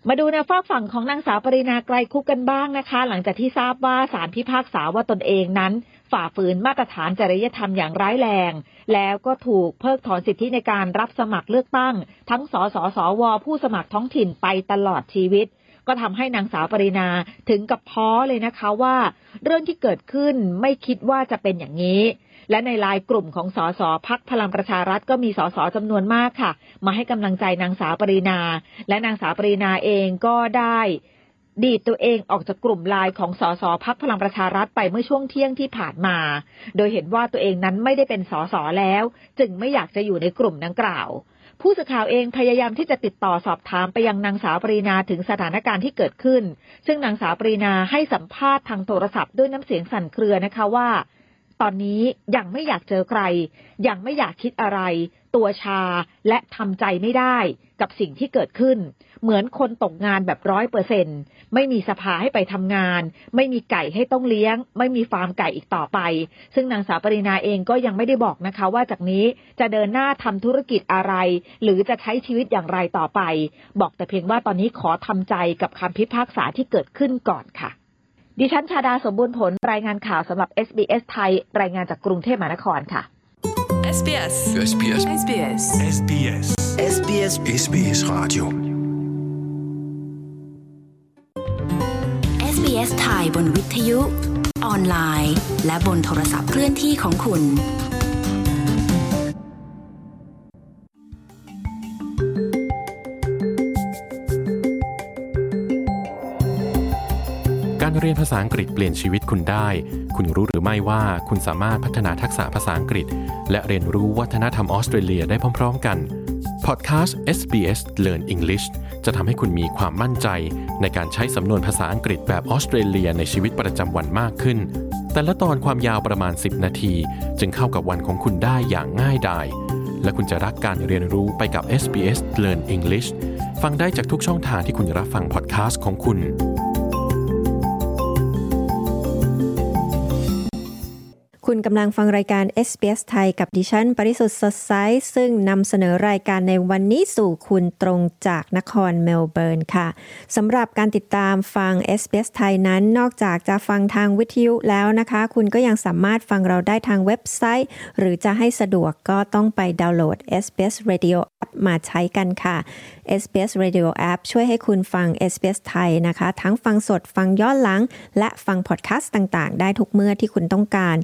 มาดูนะฝากฝั่งของนางสาวปรินาไกรคุปกันบ้างนะคะ หลังจากที่ทราบว่าศาลพิพากษาว่าตนเองนั้น ฝ่าฝืนมาตรฐานจริยธรรมอย่างร้ายแรง แล้วก็ถูกเพิกถอนสิทธิในการรับสมัครเลือกตั้ง ทั้งสสสวผู้สมัครท้องถิ่นไปตลอดชีวิต ก็ทำให้นางสาวปรินาถึงกับพ้อเลยนะคะว่า เรื่องที่เกิดขึ้นไม่คิดว่าจะเป็นอย่างนี้และในลายกลุ่มของสสพักพลังประชารัฐก็มีสสจำนวนมากค่ะ มาให้กำลังใจนางสาวปรินา และนางสาวปรินาเองก็ได้ ดีดตัวเองออกจากกลุ่มไลน์ของสสพักพลังประชารัฐไปเมื่อช่วงเที่ยงที่ผ่านมา โดยเห็นว่าตัวเองนั้นไม่ได้เป็นสสแล้ว จึงไม่อยากจะอยู่ในกลุ่มดังกล่าว ผู้สื่อข่าวเองพยายามที่จะติดต่อสอบถามไปยังนางสาวปรีนาถึงสถานการณ์ที่เกิดขึ้น ซึ่งนางสาวปรีนาให้สัมภาษณ์ทางโทรศัพท์ด้วยน้ำเสียงสั่นเครือนะคะว่า ตอนนี้ยังไม่อยากเจอใคร ยังไม่อยากคิดอะไร ตัวชาและทำใจไม่ได้กับสิ่งที่เกิดขึ้น เหมือนคนตกงานแบบร้อยเปอร์เซ็นไม่มีสภาให้ไปทำงาน ไม่มีไก่ให้ต้องเลี้ยง ไม่มีฟาร์มไก่อีกต่อไป ซึ่งนางสาวปรินาเองก็ยังไม่ได้บอกนะคะ ว่าจากนี้จะเดินหน้าทำธุรกิจอะไร หรือจะใช้ชีวิตอย่างไรต่อไป บอกแต่เพียงว่าตอนนี้ขอทำใจกับคำพิพากษาที่เกิดขึ้นก่อนค่ะ ดิฉันชาดาสมบูรณ์ผลรายงานข่าวสำหรับ SBS ไทย รายงานจากกรุงเทพมหานครค่ะ SBS SBS SBS SBS SBS SBS Radio SBS ไทยบนวิทยุ ออนไลน์ และบนโทรศัพท์เคลื่อนที่ของคุณ การเรียนภาษาอังกฤษเปลี่ยนชีวิตคุณได้ คุณรู้หรือไม่ว่าคุณสามารถพัฒนาทักษะภาษาอังกฤษ และเรียนรู้วัฒนธรรมออสเตรเลียได้พร้อม ๆ กัน พอดแคสต์ SBS Learn English จะทำให้คุณมีความมั่นใจในการใช้สำนวนภาษาอังกฤษแบบออสเตรเลียในชีวิตประจำวันมากขึ้น แต่ละตอนความยาวประมาณ 10 นาที จึงเข้ากับวันของคุณได้อย่างง่ายดาย และคุณจะรักการเรียนรู้ไปกับ SBS Learn English ฟังได้จากทุกช่องทางที่คุณรับฟังพอดแคสต์ของคุณ กำลังฟังรายการ SBS ไทยกับดิฉัน ปริสุทธ์สดใสซึ่งนำเสนอรายการในวันนี้สู่คุณตรงจากนครเมลเบิร์นค่ะสำหรับการติดตามฟัง SBS ไทยนั้นนอกจากจะฟังทางวิทยุแล้วนะคะ คุณก็ยังสามารถฟังเราได้ทางเว็บไซต์ หรือจะให้สะดวกก็ต้องไปดาวน์โหลด SBS Radio App มาใช้กันค่ะ SBS Radio App ช่วยให้คุณฟัง SBS ไทยนะคะ ทั้งฟังสดฟังย้อนหลัง และฟังพอดแคสต์ต่างๆ ได้ทุกเมื่อที่คุณต้องการ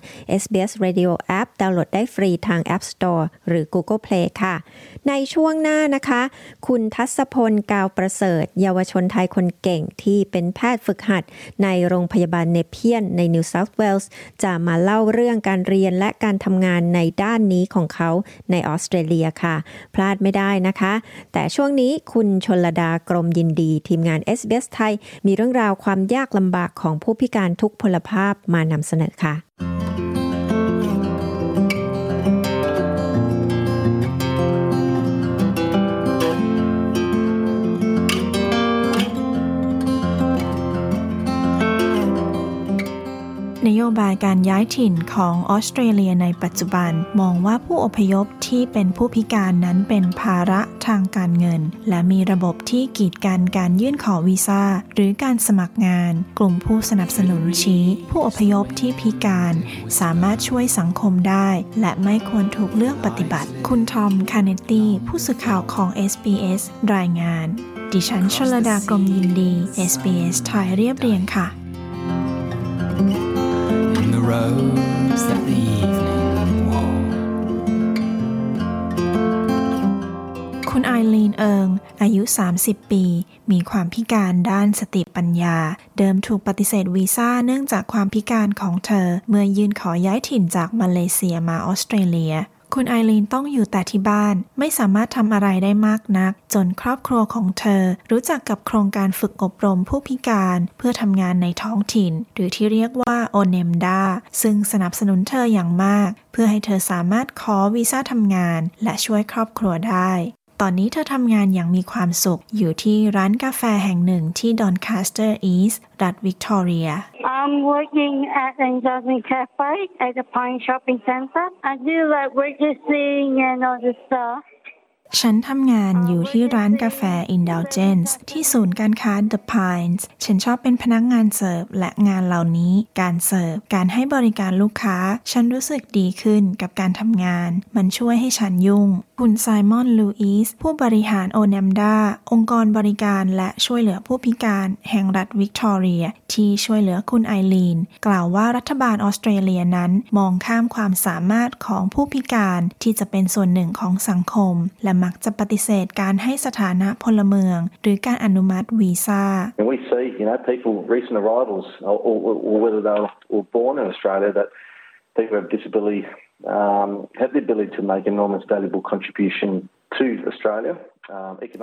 SBS Radio App ดาวน์โหลดได้ฟรีทาง App Store หรือ Google Play ค่ะ ในช่วงหน้านะคะ คุณทัศพลกาวประเสริฐ เยาวชนไทยคนเก่งที่เป็นแพทย์ฝึกหัด ในโรงพยาบาลเนเพียนใน New South Wales จะมาเล่าเรื่องการเรียนและการทำงานในด้านนี้ของเขาในออสเตรเลียค่ะ พลาดไม่ได้นะคะ แต่ช่วงนี้คุณชนลดากรมยินดี ทีมงาน SBS ไทยมีเรื่องราวความยากลำบากของผู้พิการทุกพลภาพมานำเสนอค่ะ นโยบายการย้ายถิ่นของออสเตรเลียในปัจจุบัน มองว่าผู้อพยพที่เป็นผู้พิการนั้นเป็นภาระทางการเงิน และมีระบบที่กีดกันการยื่นขอวีซ่า หรือการสมัครงาน กลุ่มผู้สนับสนุนชี้ ผู้อพยพที่พิการ สามารถช่วยสังคมได้ และไม่ควรถูกเลือกปฏิบัติ คุณทอมคาเนตตี้ผู้สื่อข่าวของ SBS รายงาน ดิฉันชลดากรมยินดี SBS ไทยเรียบเรียงค่ะ rose that the evening wore. คุณไอรีนเอิง อายุ 30 ปี มีความพิการด้านสติปัญญา เดิมถูกปฏิเสธวีซ่าเนื่องจากความพิการของเธอ เมื่อยื่นขอย้ายถิ่นจากมาเลเซียมาออสเตรเลีย คุณไอรีนต้องอยู่แต่ที่บ้าน ไม่สามารถทำอะไรได้มากนัก จนครอบครัวของเธอ รู้จักกับโครงการฝึกอบรมผู้พิการ เพื่อทำงานในท้องถิ่น หรือที่เรียกว่า Onemda ซึ่งสนับสนุนเธออย่างมาก เพื่อให้เธอสามารถขอวีซ่าทำงาน และช่วยครอบครัวได้ ตอนนี้เธอทำงานอย่างมีความสุข อยู่ที่ร้านกาแฟแห่งหนึ่งที่ดอนคาสเตอร์อีสต์รัฐวิกตอเรีย I'm working at the Jasmine Cafe at The Pines Shopping Center. I do like waitressing and all the stuff. ฉันทำงานอยู่ที่ร้านกาแฟ Indulgence ที่ศูนย์การค้า The Pines ฉันชอบเป็นพนักงานเสิร์ฟและงานเหล่านี้ การเสิร์ฟ การให้บริการลูกค้า ฉันรู้สึกดีขึ้นกับการทำงาน มันช่วยให้ฉันยุ่ง คุณไซมอน ลูอิส ผู้บริหาร Onemda องค์กรบริการและช่วยเหลือผู้พิการ แห่งรัฐวิกตอเรีย ที่ช่วยเหลือคุณไอรีน กล่าวว่ารัฐบาลออสเตรเลียนั้น มองข้ามความสามารถของผู้พิการที่จะเป็นส่วนหนึ่งของสังคม และมักจะปฏิเสธการให้สถานะพลเมือง หรือการอนุมัติวีซ่า And we see, you know, people, recent arrivals, or, or, or whether they were born in Australia, that people with disability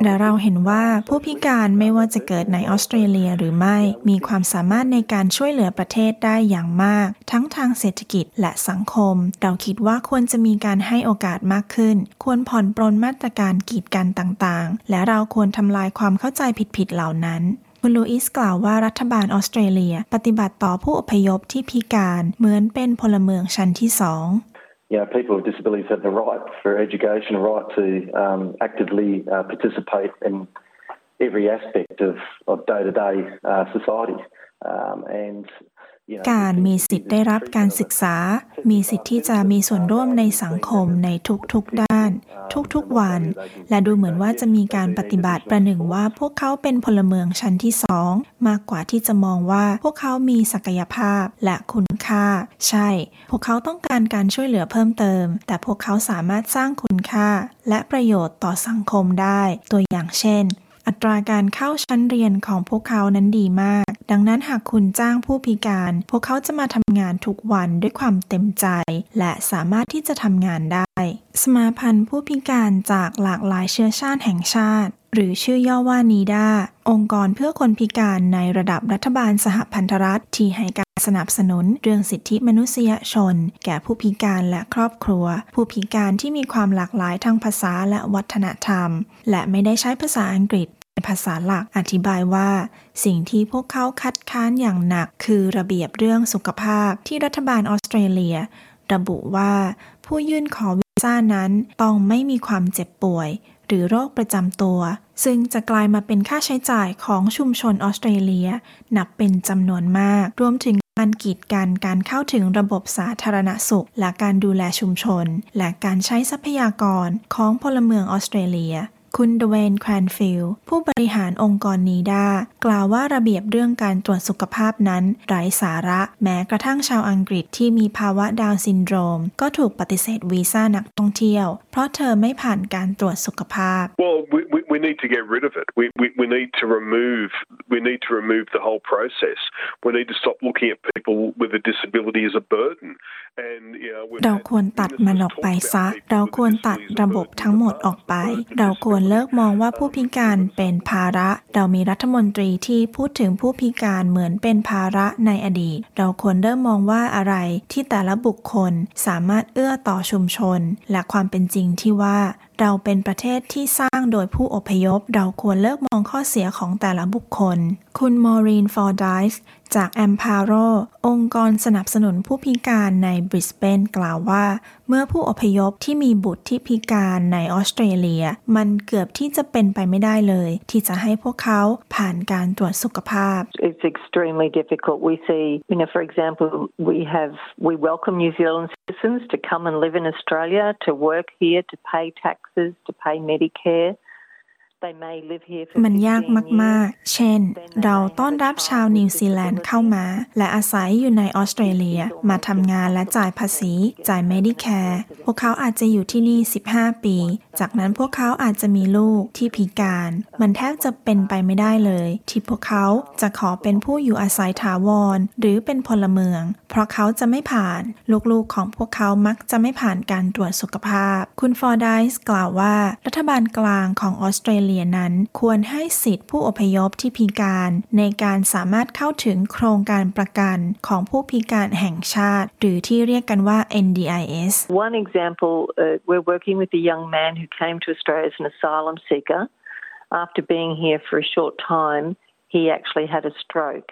และเราเห็นว่าผู้พิการไม่ว่าจะเกิดในออสเตรเลียหรือไม่มีความสามารถในการช่วยเหลือประเทศได้อย่างมาก ทั้งทางเศรษฐกิจและสังคม เราคิดว่าควรจะมีการให้โอกาสมากขึ้น ควรผ่อนปรนมาตรการกีดกันต่างๆ และเราควรทำลายความเข้าใจผิดๆเหล่านั้นคุณลูอิสกล่าวว่ารัฐบาลออสเตรเลีย ปฏิบัติต่อผู้อพยพที่พิการเหมือนเป็นพลเมืองชั้นที่สอง you know, people with disabilities have the right for education, right to um, actively uh, participate in every aspect of, of day-to-day uh, society. Um, and การมีสิทธิ์ได้รับการศึกษา มีสิทธิ์ที่จะมีส่วนร่วมในสังคมในทุกๆด้าน ทุกๆวัน และดูเหมือนว่าจะมีการปฏิบัติประหนึ่งว่าพวกเขาเป็นพลเมืองชั้นที่สองมากกว่าที่จะมองว่าพวกเขามีศักยภาพและคุณค่า ใช่ พวกเขาต้องการการช่วยเหลือเพิ่มเติม แต่พวกเขาสามารถสร้างคุณค่า และประโยชน์ต่อสังคมได้ ตัวอย่างเช่น อัตราการเข้าชั้นเรียนของพวกเขานั้นดีมาก ดังนั้นหากคุณจ้างผู้พิการ พวกเขาจะมาทำงานทุกวันด้วยความเต็มใจ และสามารถที่จะทำงานได้ สมาพันธ์ผู้พิการจากหลากหลายเชื้อชาติแห่งชาติ หรือชื่อย่อว่านีดาองค์กรเพื่อคนพิการในระดับรัฐบาลสหพันธรัฐที่ให้การสนับสนุนเรื่องสิทธิมนุษยชน แก่ผู้พิการและครอบครัว ผู้พิการที่มีความหลากหลายทางภาษาและวัฒนธรรม และไม่ได้ใช้ภาษาอังกฤษ ภาษาหลักอธิบายว่า สิ่งที่พวกเขาคัดค้านอย่างหนัก คือระเบียบเรื่องสุขภาพที่รัฐบาลออสเตรเลีย ระบุว่าผู้ยื่นขอวีซ่านั้นต้องไม่มีความเจ็บป่วย หรือโรคประจำตัว ซึ่งจะกลายมาเป็นค่าใช้จ่ายของชุมชนออสเตรเลีย นับเป็นจำนวนมาก รวมถึงการกีดกันการเข้าถึงระบบสาธารณสุข และการดูแลชุมชน และการใช้ทรัพยากรของพลเมืองออสเตรเลีย คุณ Dwayne Cranfield ผู้บริหารองค์กร NEDA กล่าวว่าระเบียบเรื่องการตรวจสุขภาพนั้นไร้สาระแม้กระทั่งชาวอังกฤษที่มีภาวะดาวน์ซินโดรม ก็ถูกปฏิเสธวีซ่านักท่องเที่ยว เพราะเธอไม่ผ่านการตรวจสุขภาพ Well, we, we, we need to get rid of it. We, we, we need to remove we need to remove the whole process. We need to stop looking at people with a disability as a burden. And you know, we've เราควรตัดมันออกไปซะ เราควรตัดระบบทั้งหมดออกไป เราควรเลิกมองว่าผู้พิการเป็นภาระ เรามีรัฐมนตรีที่พูดถึงผู้พิการเหมือนเป็นภาระในอดีต เราควรเริ่มมองว่าอะไรที่แต่ละบุคคลสามารถเอื้อต่อชุมชน และความเป็นจริงที่ว่าเราเป็นประเทศที่สร้างโดยผู้อพยพ เราควรเลิกมองข้อเสียของแต่ละบุคคล คุณมอรีนฟอร์ดิสจาก a m p a r o องค์กรสนับสนุนผู้พิการในบริสเบนกล่าวว่า เมื่อผู้อพยพที่มีบุตรที่พิการในออสเตรเลีย มันเกือบที่จะเป็นไปไม่ได้เลย ที่จะให้พวกเขาผ่านการตรวจสุขภาพ It's extremely difficult. We see, you know, for example, we have we welcome New Zealand citizens to come and live in Australia, to work here, to pay taxes, to pay Medicare. มันยากมาก ๆ เช่น เราต้อนรับชาวนิวซีแลนด์เข้ามา และอาศัยอยู่ในออสเตรเลีย มาทำงานและจ่ายภาษี จ่าย Medicare พวกเขาอาจจะอยู่ที่นี่ 15 ปี จากนั้นพวกเขาอาจจะมีลูกที่พิการ มันแทบจะเป็นไปไม่ได้เลย ที่พวกเขาจะขอเป็นผู้อยู่อาศัยถาวร หรือเป็นพลเมือง เพราะเขาจะไม่ผ่าน ลูก ๆ ของพวกเขามักจะไม่ผ่านการตรวจสุขภาพ คุณฟอร์ไดส์กล่าวว่า รัฐบาลกลางของออสเตรเลียียนั้น ควรให้สิทธิผู้อพยพที่พิการ ในการสามารถเข้าถึงโครงการประกันของผู้พิการแห่งชาติ หรือที่เรียกกันว่า NDIS One example, uh, we're working with a young man who came to Australia as an asylum seeker. After being here for a short time, he actually had a stroke.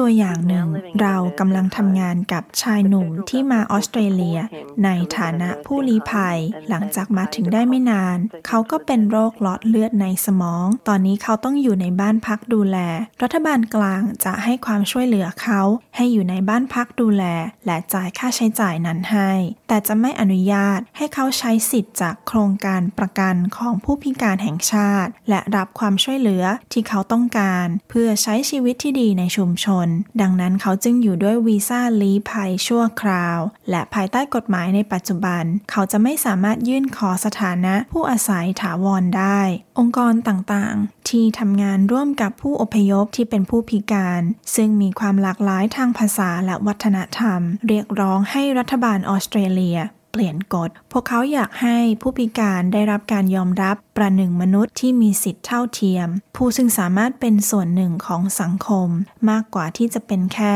ตัวอย่างหนึ่งเรากำลังทำงานกับชายหนุ่มที่มาออสเตรเลีย ในฐานะผู้ลี้ภัย หลังจากมาถึงได้ไม่นาน เขาก็เป็นโรคหลอดเลือดในสมอง ตอนนี้เขาต้องอยู่ในบ้านพักดูแล รัฐบาลกลางจะให้ความช่วยเหลือเขา ให้อยู่ในบ้านพักดูแล และจ่ายค่าใช้จ่ายนั้นให้ แต่จะไม่อนุญาตให้เขาใช้สิทธิ์จากโครงการประกันของผู้พิการแห่งชาติ และรับความช่วยเหลือที่เขาต้องการ เพื่อใช้ชีวิตที่ดีในชุมชนดังนั้นเขาจึงอยู่ด้วยวีซ่าลี้ภัยชั่วคราว และภายใต้กฎหมายในปัจจุบัน เขาจะไม่สามารถยื่นขอสถานะผู้อาศัยถาวรได้ องค์กรต่างๆ ที่ทำงานร่วมกับผู้อพยพที่เป็นผู้พิการ ซึ่งมีความหลากหลายทางภาษาและวัฒนธรรม เรียกร้องให้รัฐบาลออสเตรเลีย เปลี่ยนกฎ พวกเขาอยากให้ผู้พิการได้รับการยอมรับประหนึ่งมนุษย์ที่มีสิทธิเท่าเทียม ผู้ซึ่งสามารถเป็นส่วนหนึ่งของสังคม มากกว่าที่จะเป็นแค่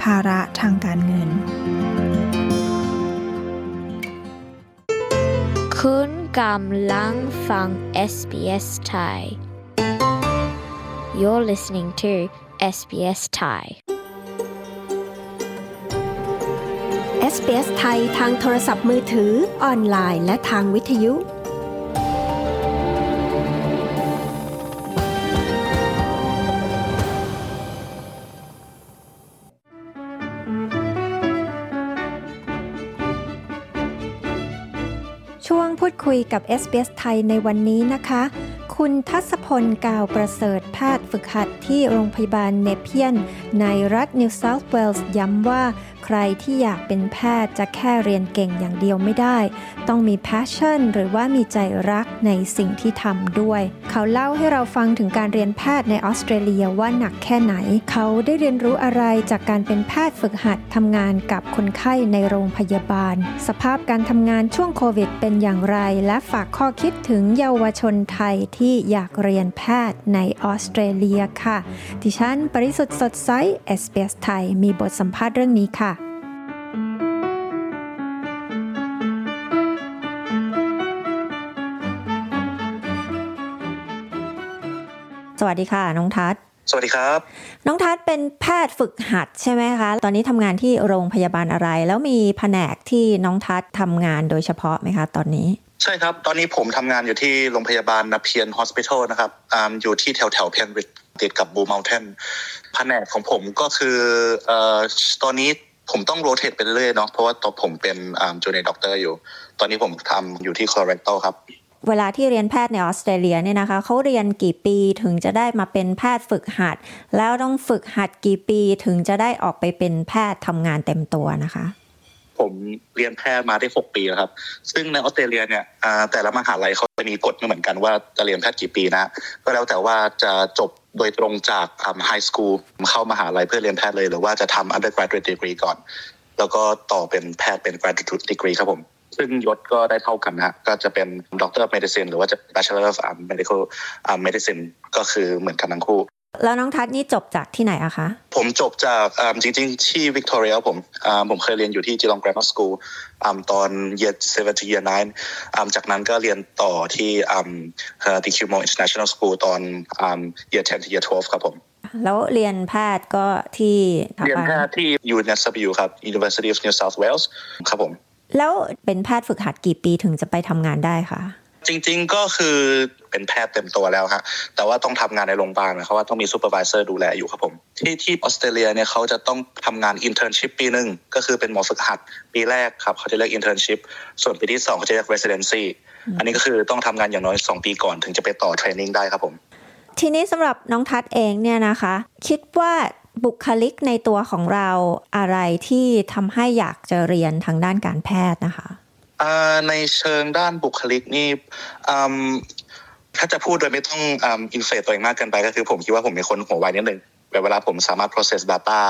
ภาระทางการเงิน คุณกำลังฟัง SBS Thai You're listening to SBS Thai SBS ไทยทางโทรศัพท์มือถือ ออนไลน์ และทางวิทยุ ช่วงพูดคุยกับ SBS ไทยในวันนี้นะคะ คุณทัศพลกาวประเสริฐแพทย์ฝึกหัดที่โรงพยาบาลเนเพียน ในรัฐนิวเซาท์เวลส์ย้ำว่า ใครที่อยากเป็นแพทย์จะแค่เรียนเก่งอย่างเดียวไม่ได้ ต้องมี passion หรือว่ามีใจรักในสิ่งที่ทำด้วย เขาเล่าให้เราฟังถึงการเรียนแพทย์ในออสเตรเลียว่าหนักแค่ไหน เขาได้เรียนรู้อะไรจากการเป็นแพทย์ฝึกหัดทำงานกับคนไข้ในโรงพยาบาล สภาพการทำงานช่วงโควิดเป็นอย่างไร และฝากข้อคิดถึงเยาวชนไทยที่อยากเรียนแพทย์ในออสเตรเลียค่ะดิฉันปริสุทธ์สดใส SBS ไทยมีบทสัมภาษณ์เรื่องนี้ค่ะ วัสดีค่ะ น้องทัศสวัสดีครับ น้องทัศเป็นแพทย์ฝึกหัดใช่ไหมคะ ตอนนี้ทำงานที่โรงพยาบาลอะไร แล้วมีแผนกที่น้องทัศทำงานโดยเฉพาะไหมคะ ตอนนี้ ใช่ครับ ตอนนี้ผมทำงานอยู่ที่โรงพยาบาล Nepean Hospital นะครับออยู่ที่แถวแถวเพนริดติดกับบูม u ลเทนแผนกของผมก็คืออตอนนี้ผมต้อง rotate ไปเรื่อยๆเนาะเพราะว่าตอนผมเป็น junior doctor อยู่ ตอนนี้ผมทำอยู่ที่ colorectal ครับ เวลาที่เรียนแพทย์ในออสเตรเลียเนี่ยนะคะเขาเรียนกี่ปีถึงจะได้มาเป็นแพทย์ฝึกหัด แล้วต้องฝึกหัดกี่ปีถึงจะได้ออกไปเป็นแพทย์ทำงานเต็มตัวนะคะผมเรียนแพทย์มาได้ 6 ปีแล้วครับ ซึ่งในออสเตรเลียเนี่ยแต่ละมหาลัยเขาจะมีกฎไม่เหมือนกันว่าจะเรียนแพทย์กี่ปีนะ ก็แล้วแต่ว่าจะจบโดยตรงจาก high school เข้ามหาลัยเพื่อเรียนแพทย์เลย หรือว่าจะทำ undergraduate degree ก่อน แล้วก็ต่อเป็นแพทย์เป็น graduate degree ครับผม ซึ่งยศก็ได้เท่ากันนะก็จะเป็น Doctor Medicine หรือว่าจะ Bachelor of Medical Medicine ก็คือเหมือนกันทั้งคู่แล้วน้องทัศนี่จบจากที่ไหนอะคะ ผมจบจากจริง ๆ ที่วิกตอเรียผมผมเคยเรียนอยู่ที่จีลองแกรมมาสกูลตอน year 7 to year 9จากนั้นก็เรียนต่อที่ The q m o International School ตอน year 10 to year 12ครับผม แล้วเรียนแพทย์ก็ที่ เรียนแพทย์ที่ UNSW ครับ University of New South Wales ครับผม แล้วเป็นแพทย์ฝึกหัดกี่ปีถึงจะไปทำงานได้คะจริง ๆ ก็คือเป็นแพทย์เต็มตัวแล้วฮะ แต่ว่าต้องทำงานในโรงพยาบาลนะครับว่าต้องมี supervisor ดูแลอยู่ครับผม ที่ที่ออสเตรเลียเนี่ยเขาจะต้องทำงาน internship ปีหนึ่งก็คือเป็นหมอฝึกหัดปีแรกครับ เขาจะเรียก internship ส่วนปีที่สองเขาจะเรียก residency อันนี้ก็คือต้องทำงานอย่างน้อย 2 ปีก่อนถึงจะไปต่อ training ได้ครับผม ทีนี้สำหรับน้องทัศเองเนี่ยนะคะ คิดว่า บุคลิกในตัวของเราอะไรที่ทำให้อยากจะเรียนทางด้านการแพทย์นะคะในเชิงด้านบุคลิกนี่ถ้าจะพูดโดยไม่ต้องอินเฟตตัวเองมากเกินไปก็คือผมคิดว่าผมเป็นคนหัวไวนิดนึงเวลาผมสามารถ process data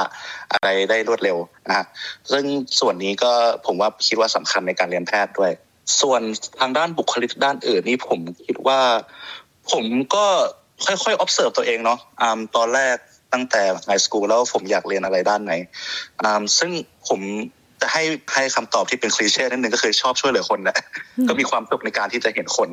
อะไรได้รวดเร็วนะฮะซึ่งส่วนนี้ก็ผมว่าคิดว่าสำคัญในการเรียนแพทย์ด้วย ส่วนทางด้านบุคลิกด้านอื่นนี่ผมคิดว่า ผมก็ค่อยๆ observe ตัวเองเนาะตอนแรก ตั้งแต่ไฮสคูลแล้วผมอยากเรียนอะไรด้านไหนซึ่งผมจะให้ให้คำตอบที่เป็นคลีเช่นิดนึงก็คือชอบช่วยเหลือคนแหละก็มีความสุขในการที่จะเห็นคน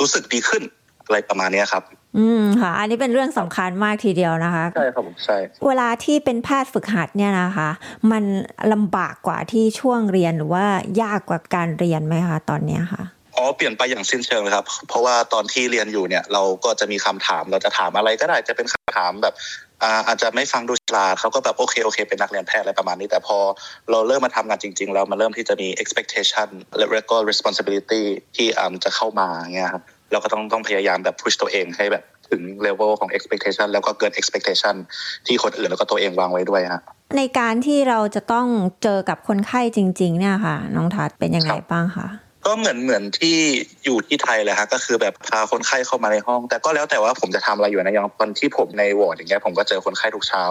รู้สึกดีขึ้นอะไรประมาณนี้ครับ อืมค่ะ อันนี้เป็นเรื่องสำคัญมากทีเดียวนะคะใช่ครับผมใช่เวลาที่เป็นแพทย์ฝึกหัดเนี่ยนะคะ มันลำบากกว่าที่ช่วงเรียนหรือว่ายากกว่าการเรียนไหมคะตอนเนี้ยค่ะอ๋อเปลี่ยนไปอย่างสิ้นเชิงเลยครับ เพราะว่าตอนที่เรียนอยู่เนี่ย เราก็จะมีคำถามเราจะถามอะไรก็ได้จะเป็นคำถามแบบ อ่าอาจจะไม่ฟังดูฉลาดเขาก็แบบโอเคโอเค เป็นนักเรียนแพทย์อะไรประมาณนี้ แต่พอเราเริ่มมาทำงานจริง ๆ แล้วมันเริ่มที่จะมี expectation และก็ responsibility ที่อ่าจะเข้ามาเงี้ยครับเราก็ต้องต้องพยายามแบบ push ตัวเองให้แบบถึง level ของ expectation แล้วก็เกิน expectation ที่คนอื่นแล้วก็ตัวเองวางไว้ด้วยฮะในการที่เราจะต้องเจอกับคนไข้จริง ๆ เนี่ยค่ะ น้องทัศน์เป็นยังไงบ้างคะ ก็เหมือนเหมือนที่อยู่ที่ไทยเลยฮะก็คือแบบพาคนไข้เข้ามาในห้อง แต่ก็แล้วแต่ว่าผมจะทำอะไรอยู่นะอย่างตอนที่ผมในวอร์ดอย่างเงี้ยผมก็เจอคนไข้ทุกเช้า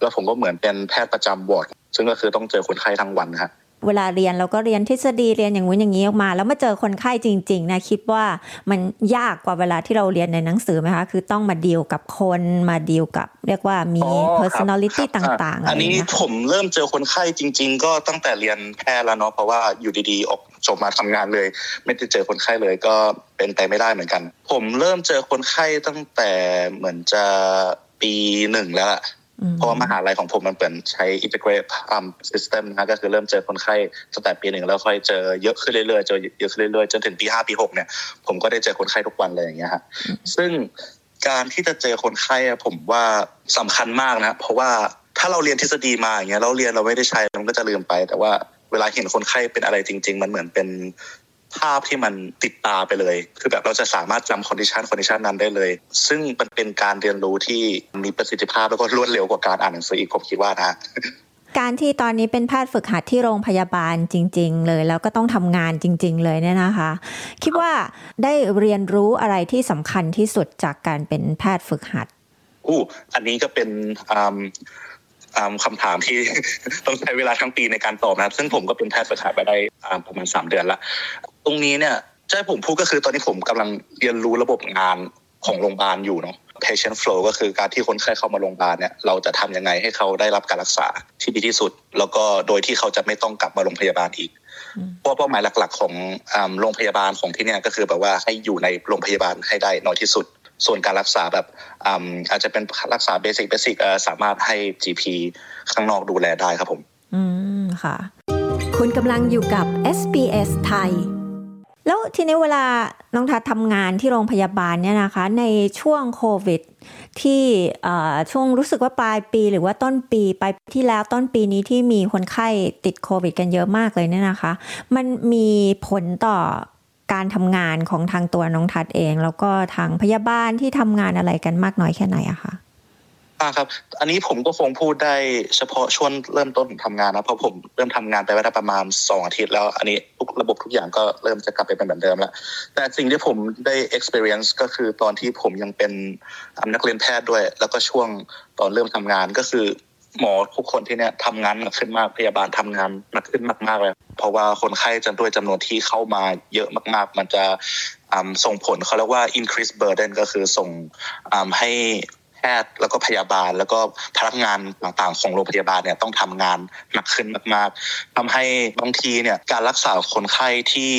แล้วผมก็เหมือนเป็นแพทย์ประจำวอร์ดซึ่งก็คือต้องเจอคนไข้ทั้งวันฮะ เวลาเรียนเราก็เรียนทฤษฎีเรียนอย่างงู้นอย่างนี้ออกมา แล้วมาเจอคนไข้จริงๆนะคิดว่ามันยากกว่าเวลาที่เราเรียนในหนังสือไหมคะคือต้องมาดีลกับคนมาดีลกับ เรียกว่ามีอ๋อครับ personality ครับต่างๆอันนี้ะไรเงี้ยผมเริ่มเจอคนไข้จริง ๆ ก็ตั้งแต่เรียนแพทย์แล้วเนาะเพราะว่าอยู่ดีๆออกจบมาทำงานเลย ไม่ได้เจอคนไข้เลยก็เป็นไปไม่ได้เหมือนกัน ผมเริ่มเจอคนไข้ตั้งแต่เหมือนจะปีหนึ่งแล้วล่ะ เพราะว่ามหาลัยของผมมันเปิดใช้ integrate um, system นะก็คือเริ่มเจอคนไข้ตั้งแต่ปีหนึ่งแล้วค่อยเจอเยอะขึ้นเรื่อยๆเจอเยอะขึ้นเรื่อยๆจนถึงปีห้าปีหกเนี่ยผมก็ได้เจอคนไข้ทุกวันเลยอย่างเงี้ยฮะซึ่งการที่จะเจอคนไข้ผมว่าสำคัญมากนะ เพราะว่าถ้าเราเรียนทฤษฎีมาอย่างเงี้ยเราเรียนเราไม่ได้ใช้มันก็จะลืมไป แต่ว่าเวลาเห็นคนไข้เป็นอะไรจริง ๆ มันเหมือนเป็น ภาพที่มันติดตาไปเลย คือแบบเราจะสามารถจำ condition condition นั้นได้เลย ซึ่งมันเป็นการเรียนรู้ที่มีประสิทธิภาพแล้วก็รวดเร็วกว่าการอ่านหนังสืออีกผมคิดว่านะการที่ตอนนี้เป็นแพทย์ฝึกหัดที่โรงพยาบาลจริง ๆ เลย แล้วก็ต้องทำงานจริง ๆ เลยเนี่ยนะคะ คิดว่าได้เรียนรู้อะไรที่สำคัญที่สุดจากการเป็นแพทย์ฝึกหัดอู้อันนี้ก็เป็นอืมอืม คำถามที่ต้องใช้เวลาทั้งปีในการตอบนะครับซึ่งผมก็เป็นแพทย์ฝึกหัดมาได้ประมาณสามเดือนละตรงนี้เนี่ยจะให้ผมพูดก็คือตอนนี้ผมกำลังเรียนรู้ระบบงานของโรงพยาบาลอยู่เนาะ patient flow ก็คือการที่คนไข้เข้ามาโรงพยาบาลเนี่ยเราจะทำยังไงให้เขาได้รับการรักษาที่ดีที่สุด แล้วก็โดยที่เขาจะไม่ต้องกลับมาโรงพยาบาลอีกเพราะเป้าหมายหลัก ๆ ของโรงพยาบาลของที่เนี่ยก็คือแบบว่าให้อยู่ในโรงพยาบาลให้ได้น้อยที่สุด ส่วนการรักษาแบบอาจจะเป็นรักษาเบสิกเบสิกสามารถให้ GP ข้างนอกดูแลได้ครับผม อืมค่ะ คุณกำลังอยู่กับ SBS ไทย แล้วทีนี้เวลาน้องทัศน์ทำงานที่โรงพยาบาลเนี่ยนะคะ ในช่วงโควิดที่ช่วงรู้สึกว่าปลายปีหรือว่าต้นปีปลายปีที่แล้วต้นปีนี้ที่มีคนไข้ติดโควิด กันเยอะมากเลยเนี่ยนะคะ มันมีผลต่อ การทำงานของทางตัวน้องทัศน์เอง แล้วก็ทางพยาบาลที่ทำงานอะไรกันมากน้อยแค่ไหนอะคะอ่าครับ อันนี้ผมก็คงพูดได้เฉพาะช่วงเริ่มต้นผมทำงานนะเพราะผมเริ่มทำงานไปได้ประมาณสองอาทิตย์แล้วอันนี้ทุกระบบทุกอย่างก็เริ่มจะกลับไปเป็นเหมือนเดิมแล้ว แต่สิ่งที่ผมได้ experience ก็คือตอนที่ผมยังเป็นนักเรียนแพทย์ด้วย แล้วก็ช่วงตอนเริ่มทำงานก็คือ หมอทุกคนที่เนี่ยทำงานหนักขึ้นมากพยาบาลทำงานหนักขึ้นมากๆเลยเพราะว่าคนไข้จำด้วยจำนวนที่เข้ามาเยอะมาก ๆ มันจะส่งผลเขาเรียกว่า increase burden ก็คือส่งให้แพทย์แล้วก็พยาบาลแล้วก็พนักงานต่างๆ ของโรงพยาบาลเนี่ยต้องทำงานหนักขึ้นมากๆทำให้บางทีเนี่ยการรักษาคนไข้ที่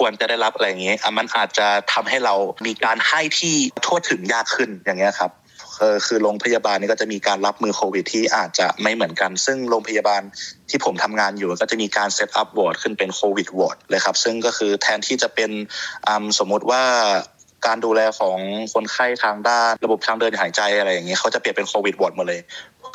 ควรจะได้รับอะไรอย่างเงี้ยอะมันอาจจะทำให้เรามีการให้ที่ทั่วถึงยากขึ้นอย่างเงี้ยครับ คือโรงพยาบาลนี่ก็จะมีการรับมือโควิดที่อาจจะไม่เหมือนกัน ซึ่งโรงพยาบาลที่ผมทำงานอยู่ก็จะมีการ set up ward ขึ้นเป็นโควิดวอร์ดเลยครับ ซึ่งก็คือแทนที่จะเป็นสมมุติว่าการดูแลของคนไข้ทางด้านระบบทางเดินหายใจอะไรอย่างเงี้ยเขาจะเปลี่ยนเป็นโควิดวอร์ดหมดเลย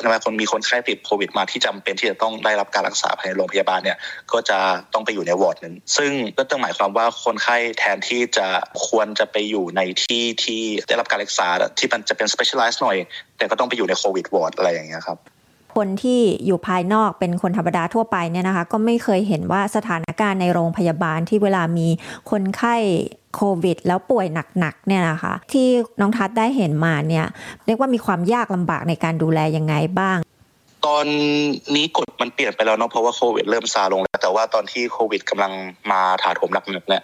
ทำไมคนมีคนไข้ติดโควิดมาที่จำเป็นที่จะต้องได้รับการรักษาภายในโรงพยาบาลเนี่ยก็จะต้องไปอยู่ในวอร์ดนั้นซึ่งก็ต้องหมายความว่าคนไข้แทนที่จะควรจะไปอยู่ในที่ที่ได้รับการรักษาที่มันจะเป็น specialized หน่อย แต่ก็ต้องไปอยู่ในโควิดวอร์ดอะไรอย่างเงี้ยครับคนที่อยู่ภายนอกเป็นคนธรรมดาทั่วไปเนี่ยนะคะ ก็ไม่เคยเห็นว่าสถานการณ์ในโรงพยาบาลที่เวลามีคนไข้ โควิด แล้วป่วยหนักๆเนี่ยนะคะ ที่น้องทัศน์ได้เห็นมาเนี่ย เรียกว่ามีความยากลำบากในการดูแลยังไงบ้าง ตอนนี้กฎมันเปลี่ยนไปแล้วเนาะเพราะว่าโควิด เริ่มซาลงแล้ว แต่ว่าตอนที่โควิดกำลังมาถาโถมหนักๆเนี่ย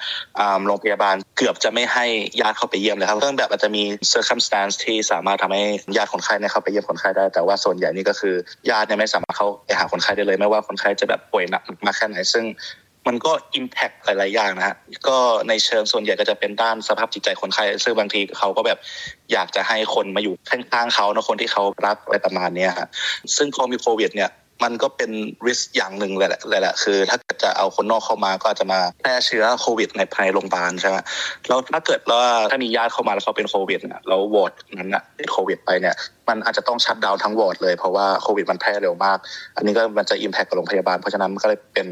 โรงพยาบาลเกือบจะไม่ให้ญาติเข้าไปเยี่ยมเลยครับเรื่องแบบอาจจะมี circumstance ที่สามารถทำให้ญาติคนไข้เนี่ยเข้าไปเยี่ยมคนไข้ได้ แต่ว่าส่วนใหญ่นี่ก็คือญาติเนี่ยไม่สามารถเข้าไปหาคนไข้ได้เลย ไม่ว่าคนไข้จะแบบป่วยหนักมากแค่ไหนซึ่ง มันก็ impact หลาย ๆ อย่างนะฮะก็ในเชิงส่วนใหญ่ก็จะเป็นด้านสภาพจิตใจคนไข้ซึ่งบางทีเขาก็แบบอยากจะให้คนมาอยู่ข้างๆเขานะคนที่เขารักอะไรประมาณนี้ฮะซึ่งพอมีโควิดเนี่ย มันก็เป็น risk อย่างหนึ่งเลยแหละเลยแหละคือ ถ้าจะเอาคนนอกเข้ามาก็จะมาแพร่เชื้อโควิด ในภายในโรงพยาบาลใช่ไหมแล้วถ้าเกิดว่าถ้ามีญาติเข้ามาแล้วเขาเป็นโควิดเนี่ยแล้ววอร์ดนั้นนะติดโควิดไปเนี่ยมันอาจจะต้อง shut down ทั้งวอร์ดเลยเพราะว่าโควิดมันแพร่เร็วมาก อันนี้ก็มันจะอิมแพคกับโรงพยาบาล เพราะฉะนั้นมันก็เลยเป็น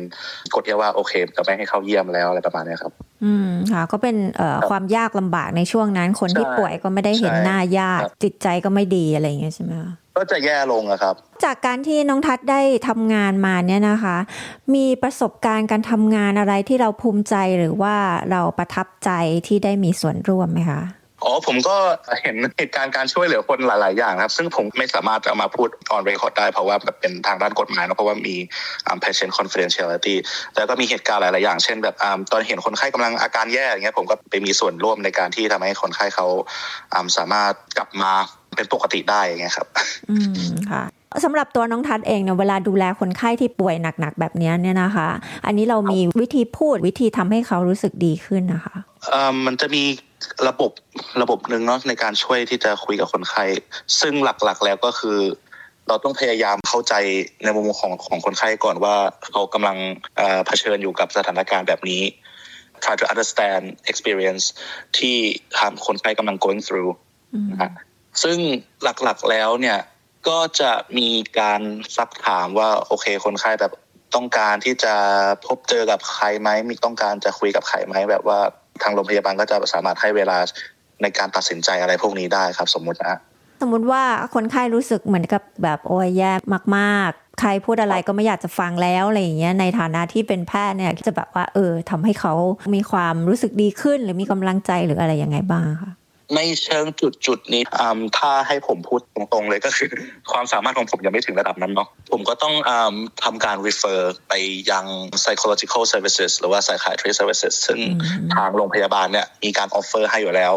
กฎที่ว่าโอเคจะไม่ให้เข้าเยี่ยมแล้วอะไรประมาณนี้ครับ อืมค่ะก็เป็นเอ่อความยากลำบากในช่วงนั้นคนที่ป่วยก็ไม่ได้เห็นหน้าญาติจิตใจก็ไม่ดีอะไรอย่างเงี้ยใช่ไหมคะ ก็จะแย่ลงอะครับ จากการที่น้องทัศน์ได้ทำงานมาเนี่ยนะคะ มีประสบการณ์การทำงานอะไรที่เราภูมิใจหรือว่าเราประทับใจที่ได้มีส่วนร่วมไหมคะอ๋อผมก็เห็นเหตุการณ์การช่วยเหลือคนหลาย ๆ อย่างนะครับ ซึ่งผมไม่สามารถจะมาพูด on record ได้เพราะว่าแบบเป็นทางด้านกฎหมายเนอะเพราะว่ามี um, patient confidentiality แต่ก็มีเหตุการณ์หลาย ๆ อย่าง เช่นแบบ um, ตอนเห็นคนไข้กำลังอาการแย่อย่างเงี้ยผมก็ไปมีส่วนร่วมในการที่ทำให้คนไข้เขา um, สามารถกลับมา เป็นปกติได้อย่างเงี้ยครับ อืมค่ะสำหรับตัวน้องทัศน์เองเนี่ยเวลาดูแลคนไข้ที่ป่วยหนักๆแบบเนี้ยเนี่ยนะคะ อันนี้เรามีวิธีพูดวิธีทำให้เขารู้สึกดีขึ้นนะคะเอ่อมันจะมีระบบระบบหนึ่งเนาะในการช่วยที่จะคุยกับคนไข้ ซึ่งหลักๆแล้วก็คือ เราต้องพยายามเข้าใจในมุมของของคนไข้ก่อนว่าเขากำลังเอ่อเผชิญอยู่กับสถานการณ์แบบนี้ try to understand experience ที่ทางคนไข้กำลัง going through นะฮะ ซึ่งหลักๆแล้วเนี่ยก็จะมีการซักถามว่าโอเคคนไข้แบบต้องการที่จะพบเจอกับใครไหมมีต้องการจะคุยกับใครไหมแบบว่าทางโรงพยาบาลก็จะสามารถให้เวลาในการตัดสินใจอะไรพวกนี้ได้ครับ สมมุตินะสมมุติว่าคนไข้รู้สึกเหมือนกับแบบโอ้ยแย่มากๆ ใครพูดอะไรก็ไม่อยากจะฟังแล้วอะไรอย่างเงี้ยในฐานะที่เป็นแพทย์เนี่ยจะแบบว่าเออทำให้เขามีความรู้สึกดีขึ้น หรือมีกำลังใจหรืออะไรยังไงบ้างคะ ในเชิงจุดจุดๆนี้อืมถ้าให้ผมพูดตรงๆเลยก็คือ ความสามารถของผมยังไม่ถึงระดับนั้นเนาะผมก็ต้องอืมทำการ refer ไปยัง psychological services หรือว่า psychiatry services ซึ่งทางโรงพยาบาลเนี่ยมีการ offer ให้อยู่แล้ว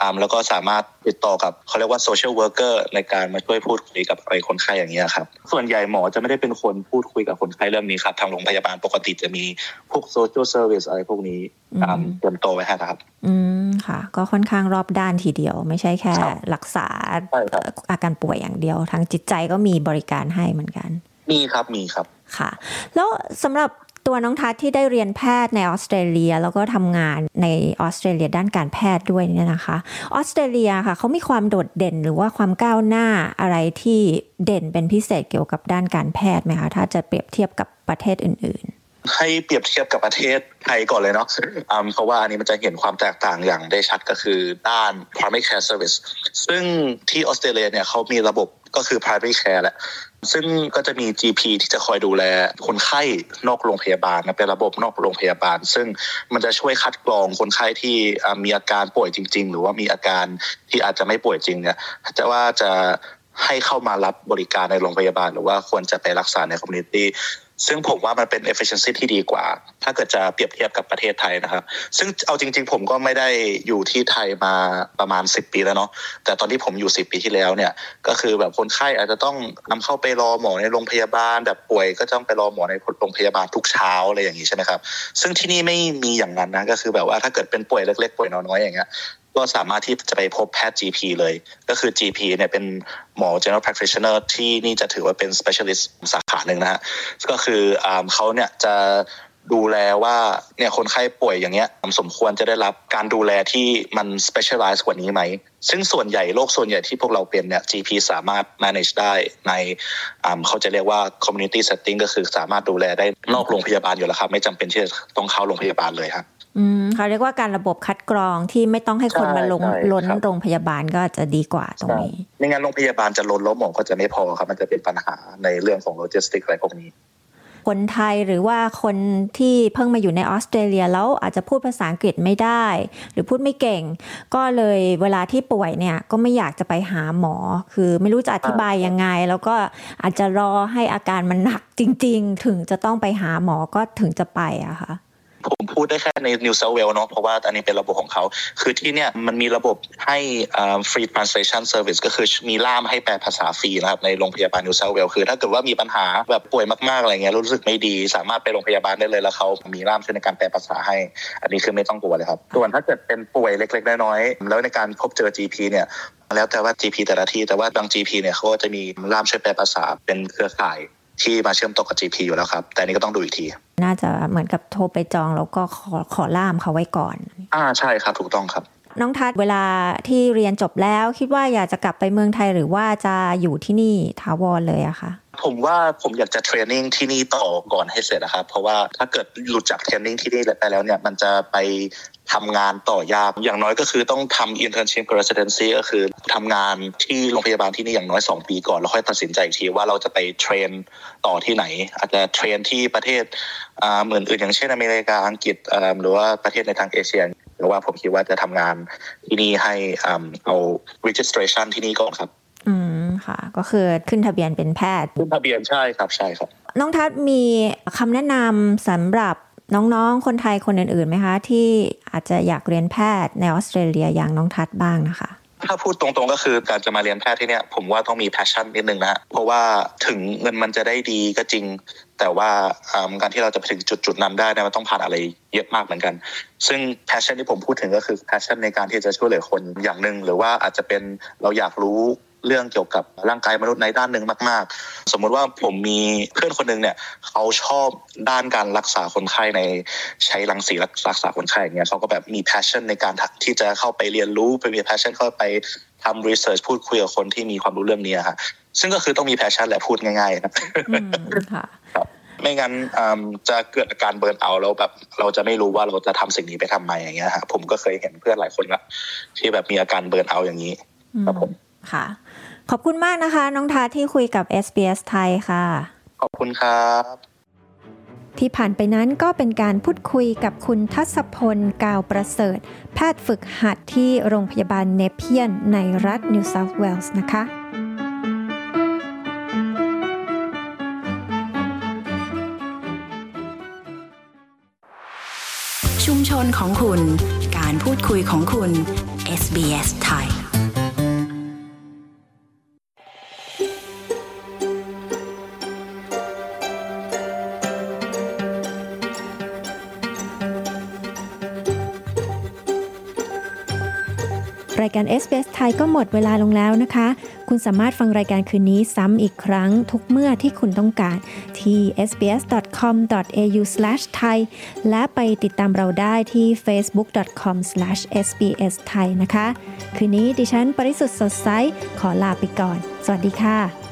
อืมแล้วก็สามารถติดต่อกับเขาเรียกว่า social worker ในการมาช่วยพูดคุยกับไอ้คนไข้อย่างเงี้ยครับ ส่วนใหญ่หมอจะไม่ได้เป็นคนพูดคุยกับคนไข้เรื่องนี้ครับ ทางโรงพยาบาลปกติจะมีพวก social service อะไรพวกนี้อืมเตรียมตัวไว้ให้นะครับ อืมค่ะ ก็ค่อนข้างรอบด้านทีเดียว ไม่ใช่แค่รักษาอาการป่วยอย่างเดียวทางจิตใจก็มีบริการให้เหมือนกัน มีครับมีครับค่ะ แล้วสำหรับตัวน้องทัศน์ที่ได้เรียนแพทย์ในออสเตรเลีย แล้วก็ทำงานในออสเตรเลียด้านการแพทย์ด้วยเนี่ยนะคะออสเตรเลียค่ะเขามีความโดดเด่นหรือว่าความก้าวหน้าอะไรที่เด่นเป็นพิเศษเกี่ยวกับด้านการแพทย์ไหมคะถ้าจะเปรียบเทียบกับประเทศอื่น ให้เปรียบเทียบกับประเทศไทยก่อนเลยเนาะอืมเพราะว่าอันนี้มันจะเห็นความแตกต่างอย่างได้ชัดก็คือด้าน primary care service ซึ่งที่ออสเตรเลียเนี่ยเขามีระบบก็คือ primary care แหละซึ่งก็จะมี GP ที่จะคอยดูแลคนไข้นอกโรงพยาบาลนะเป็นระบบนอกโรงพยาบาล ซึ่งมันจะช่วยคัดกรองคนไข้ที่อ่ามีอาการป่วยจริง ๆ หรือว่ามีอาการที่อาจจะไม่ป่วยจริงเนี่ยจะว่าจะให้เข้ามารับบริการในโรงพยาบาล หรือว่าควรจะไปรักษาในคอมมูนิตี้ ซึ่งผมว่ามันเป็น efficiency ที่ดีกว่า ถ้าเกิดจะเปรียบเทียบกับประเทศไทยนะครับ ซึ่งเอาจริง ๆ ผมก็ไม่ได้อยู่ที่ไทยมาประมาณ 10 ปีแล้วเนาะแต่ตอนที่ผมอยู่ 10 ปีที่แล้วเนี่ย ก็คือแบบคนไข้อาจจะต้องนำเข้าไปรอหมอในโรงพยาบาล แบบป่วยก็ต้องไปรอหมอในโรงพยาบาลทุกเช้าอะไรอย่างนี้ใช่ไหมครับซึ่งที่นี่ไม่มีอย่างนั้นนะก็คือแบบว่าถ้าเกิดเป็นป่วยเล็กๆป่วยน้อยๆอย่างเงี้ย ก็สามารถที่จะไปพบแพทย์ GP เลย ก็คือ GP เนี่ยเป็นหมอ general practitioner ที่นี่จะถือว่าเป็น specialist สาขาหนึ่งนะฮะก็คืออเขาเนี่ยจะดูแลว่าเนี่ยคนไข้ป่วยอย่างเงี้ยสมควรจะได้รับการดูแลที่มัน specialize กว่านี้ไหม ซึ่งส่วนใหญ่โรคส่วนใหญ่ที่พวกเราเป็นเนี่ย GP สามารถ manage ได้ในเขาจะเรียกว่า community setting ก็คือสามารถดูแลได้นอกโรงพยาบาลอยู่แล้วครับ ไม่จำเป็นที่จะต้องเข้าโรงพยาบาลเลยครับ เขาเรียกว่าการระบบคัดกรองที่ไม่ต้องให้คนมาลงใช่ใช่ล้นครับโรงพยาบาลก็จะดีกว่าตรงนี้ไม่งั้นโรงพยาบาลจะล้นแล้วหมอก็จะไม่พอครับ มันจะเป็นปัญหาในเรื่องของโลจิสติกอะไรพวกนี้ คนไทยหรือว่าคนที่เพิ่งมาอยู่ในออสเตรเลียแล้วอาจจะพูดภาษาอังกฤษไม่ได้ หรือพูดไม่เก่ง ก็เลยเวลาที่ป่วยเนี่ยก็ไม่อยากจะไปหาหมอ คือไม่รู้จะอธิบายยังไง แล้วก็อาจจะรอให้อาการมันหนักจริง ๆ ถึงจะต้องไปหาหมอก็ถึงจะไปอะค่ะ ผมพูดได้แค่ใน New South Wales เนาะเพราะว่าอันนี้เป็นระบบของเขา คือที่เนี่ยมันมีระบบให้ฟรี translation service ก็คือมีล่ามให้แปลภาษาฟรีนะครับในโรงพยาบาลนิวเซลเวลคือถ้าเกิดว่ามีปัญหาแบบป่วยมากๆอะไรเงี้ยรู้สึกไม่ดี สามารถไปโรงพยาบาลได้เลยแล้วเขามีล่ามช่วยในการแปลภาษาให้ อันนี้คือไม่ต้องกลัวเลยครับส่วนถ้าเกิดเป็นป่วยเล็ก ๆ น้อยๆแล้วในการพบเจอ GP เนี่ยแล้วแต่ว่า GP แต่ละที่แต่ว่าบาง GP เนี่ยเขาก็จะมีล่ามช่วยแปลภาษาเป็นเครือข่าย ที่มาเชื่อมต่อกับ GP อยู่แล้วครับ แต่นี้ก็ต้องดูอีกที น่าจะเหมือนกับโทรไปจองแล้วก็ขอขอล่ามเขาไว้ก่อน อ่าใช่ครับถูกต้องครับ น้องทัศเวลาที่เรียนจบแล้วคิดว่าอยากจะกลับไปเมืองไทยหรือว่าจะอยู่ที่นี่ถาวรเลยอะคะผมว่าผมอยากจะเทรนนิ่งที่นี่ต่อก่อนให้เสร็จนะครับ เพราะว่าถ้าเกิดหลุดจากเทรนนิ่งที่นี่ไปแล้วเนี่ยมันจะไป ทำงานต่อยากอย่างน้อยก็คือต้องทำ internship กับ residency ก็คือทำงานที่โรงพยาบาลที่นี่อย่างน้อย 2 ปีก่อน แล้วค่อยตัดสินใจอีกทีว่าเราจะไปเทรนต่อที่ไหน อาจจะเทรนที่ประเทศเหมือนอื่นอย่างเช่นอเมริกาอังกฤษหรือว่าประเทศในทางเอเชียหรือว่าผมคิดว่าจะทำงานที่นี่ให้เอา registration ที่นี่ก่อนครับ อืมค่ะ ก็คือขึ้นทะเบียนเป็นแพทย์ ขึ้นทะเบียนใช่ครับใช่ครับ น้องทัศมีคำแนะนำสำหรับ น้องๆ คนไทยคนอื่นๆไหมคะ ที่อาจจะอยากเรียนแพทย์ในออสเตรเลียอย่างน้องทัศบ้างนะคะถ้าพูดตรงๆก็คือการจะมาเรียนแพทย์ที่เนี่ยผมว่าต้องมี passion นิดนึงนะเพราะว่าถึงเงินมันจะได้ดีก็จริง แต่ว่าการที่เราจะไปถึงจุดๆนั้นได้เนี่ยมันต้องผ่านอะไรเยอะมากเหมือนกัน ซึ่ง passion ที่ผมพูดถึงก็คือ passion ในการที่จะช่วยเหลือคนอย่างหนึ่งหรือว่าอาจจะเป็นเราอยากรู้ เรื่องเกี่ยวกับร่างกายมนุษย์ในด้านหนึ่งมาก ๆ สมมุติว่าผมมีเพื่อนคนหนึ่งเนี่ยเขาชอบด้านการรักษาคนไข้ในใช้รังสีรักษาคนไข้อย่างเงี้ยเขาก็แบบมี passion ในการที่จะเข้าไปเรียนรู้ไปมี passion เข้าไปทำ research พูดคุยกับคนที่มีความรู้เรื่องนี้ฮะซึ่งก็คือต้องมี passion แหละพูดง่ายๆนะไม่งั้นจะเกิดอาการเบิร์นเอาแล้วแบบเราจะไม่รู้ว่าเราจะทำสิ่งนี้ไปทำไมอย่างเงี้ยฮะผมก็เคยเห็นเพื่อนหลายคนละที่แบบมีอาการเบิร์นเอาอย่างนี้ครับผม ค่ะ ขอบคุณมากนะคะ น้องทาที่คุยกับ SBS ไทยค่ะ ขอบคุณครับ ที่ผ่านไปนั้นก็เป็นการพูดคุยกับคุณทัศพล กาวประเสริฐ แพทย์ฝึกหัดที่โรงพยาบาลเนเพียน ในรัฐนิวเซาท์เวลส์นะคะชุมชนของคุณ การพูดคุยของคุณ SBS ไทยายการ s อ s ไทยก็หมดเวลาลงแล้วนะคะ คุณสามารถฟังรายการคืนนี้ซ้ำอีกครั้งทุกเมื่อที่คุณต้องการที่ sbs.com.au/thai และไปติดตามเราได้ที่ facebook.com/sbsthai นะคะ คืนนี้ดิฉันปริสุทธ์สดใสขอลาไปก่อน สวัสดีค่ะ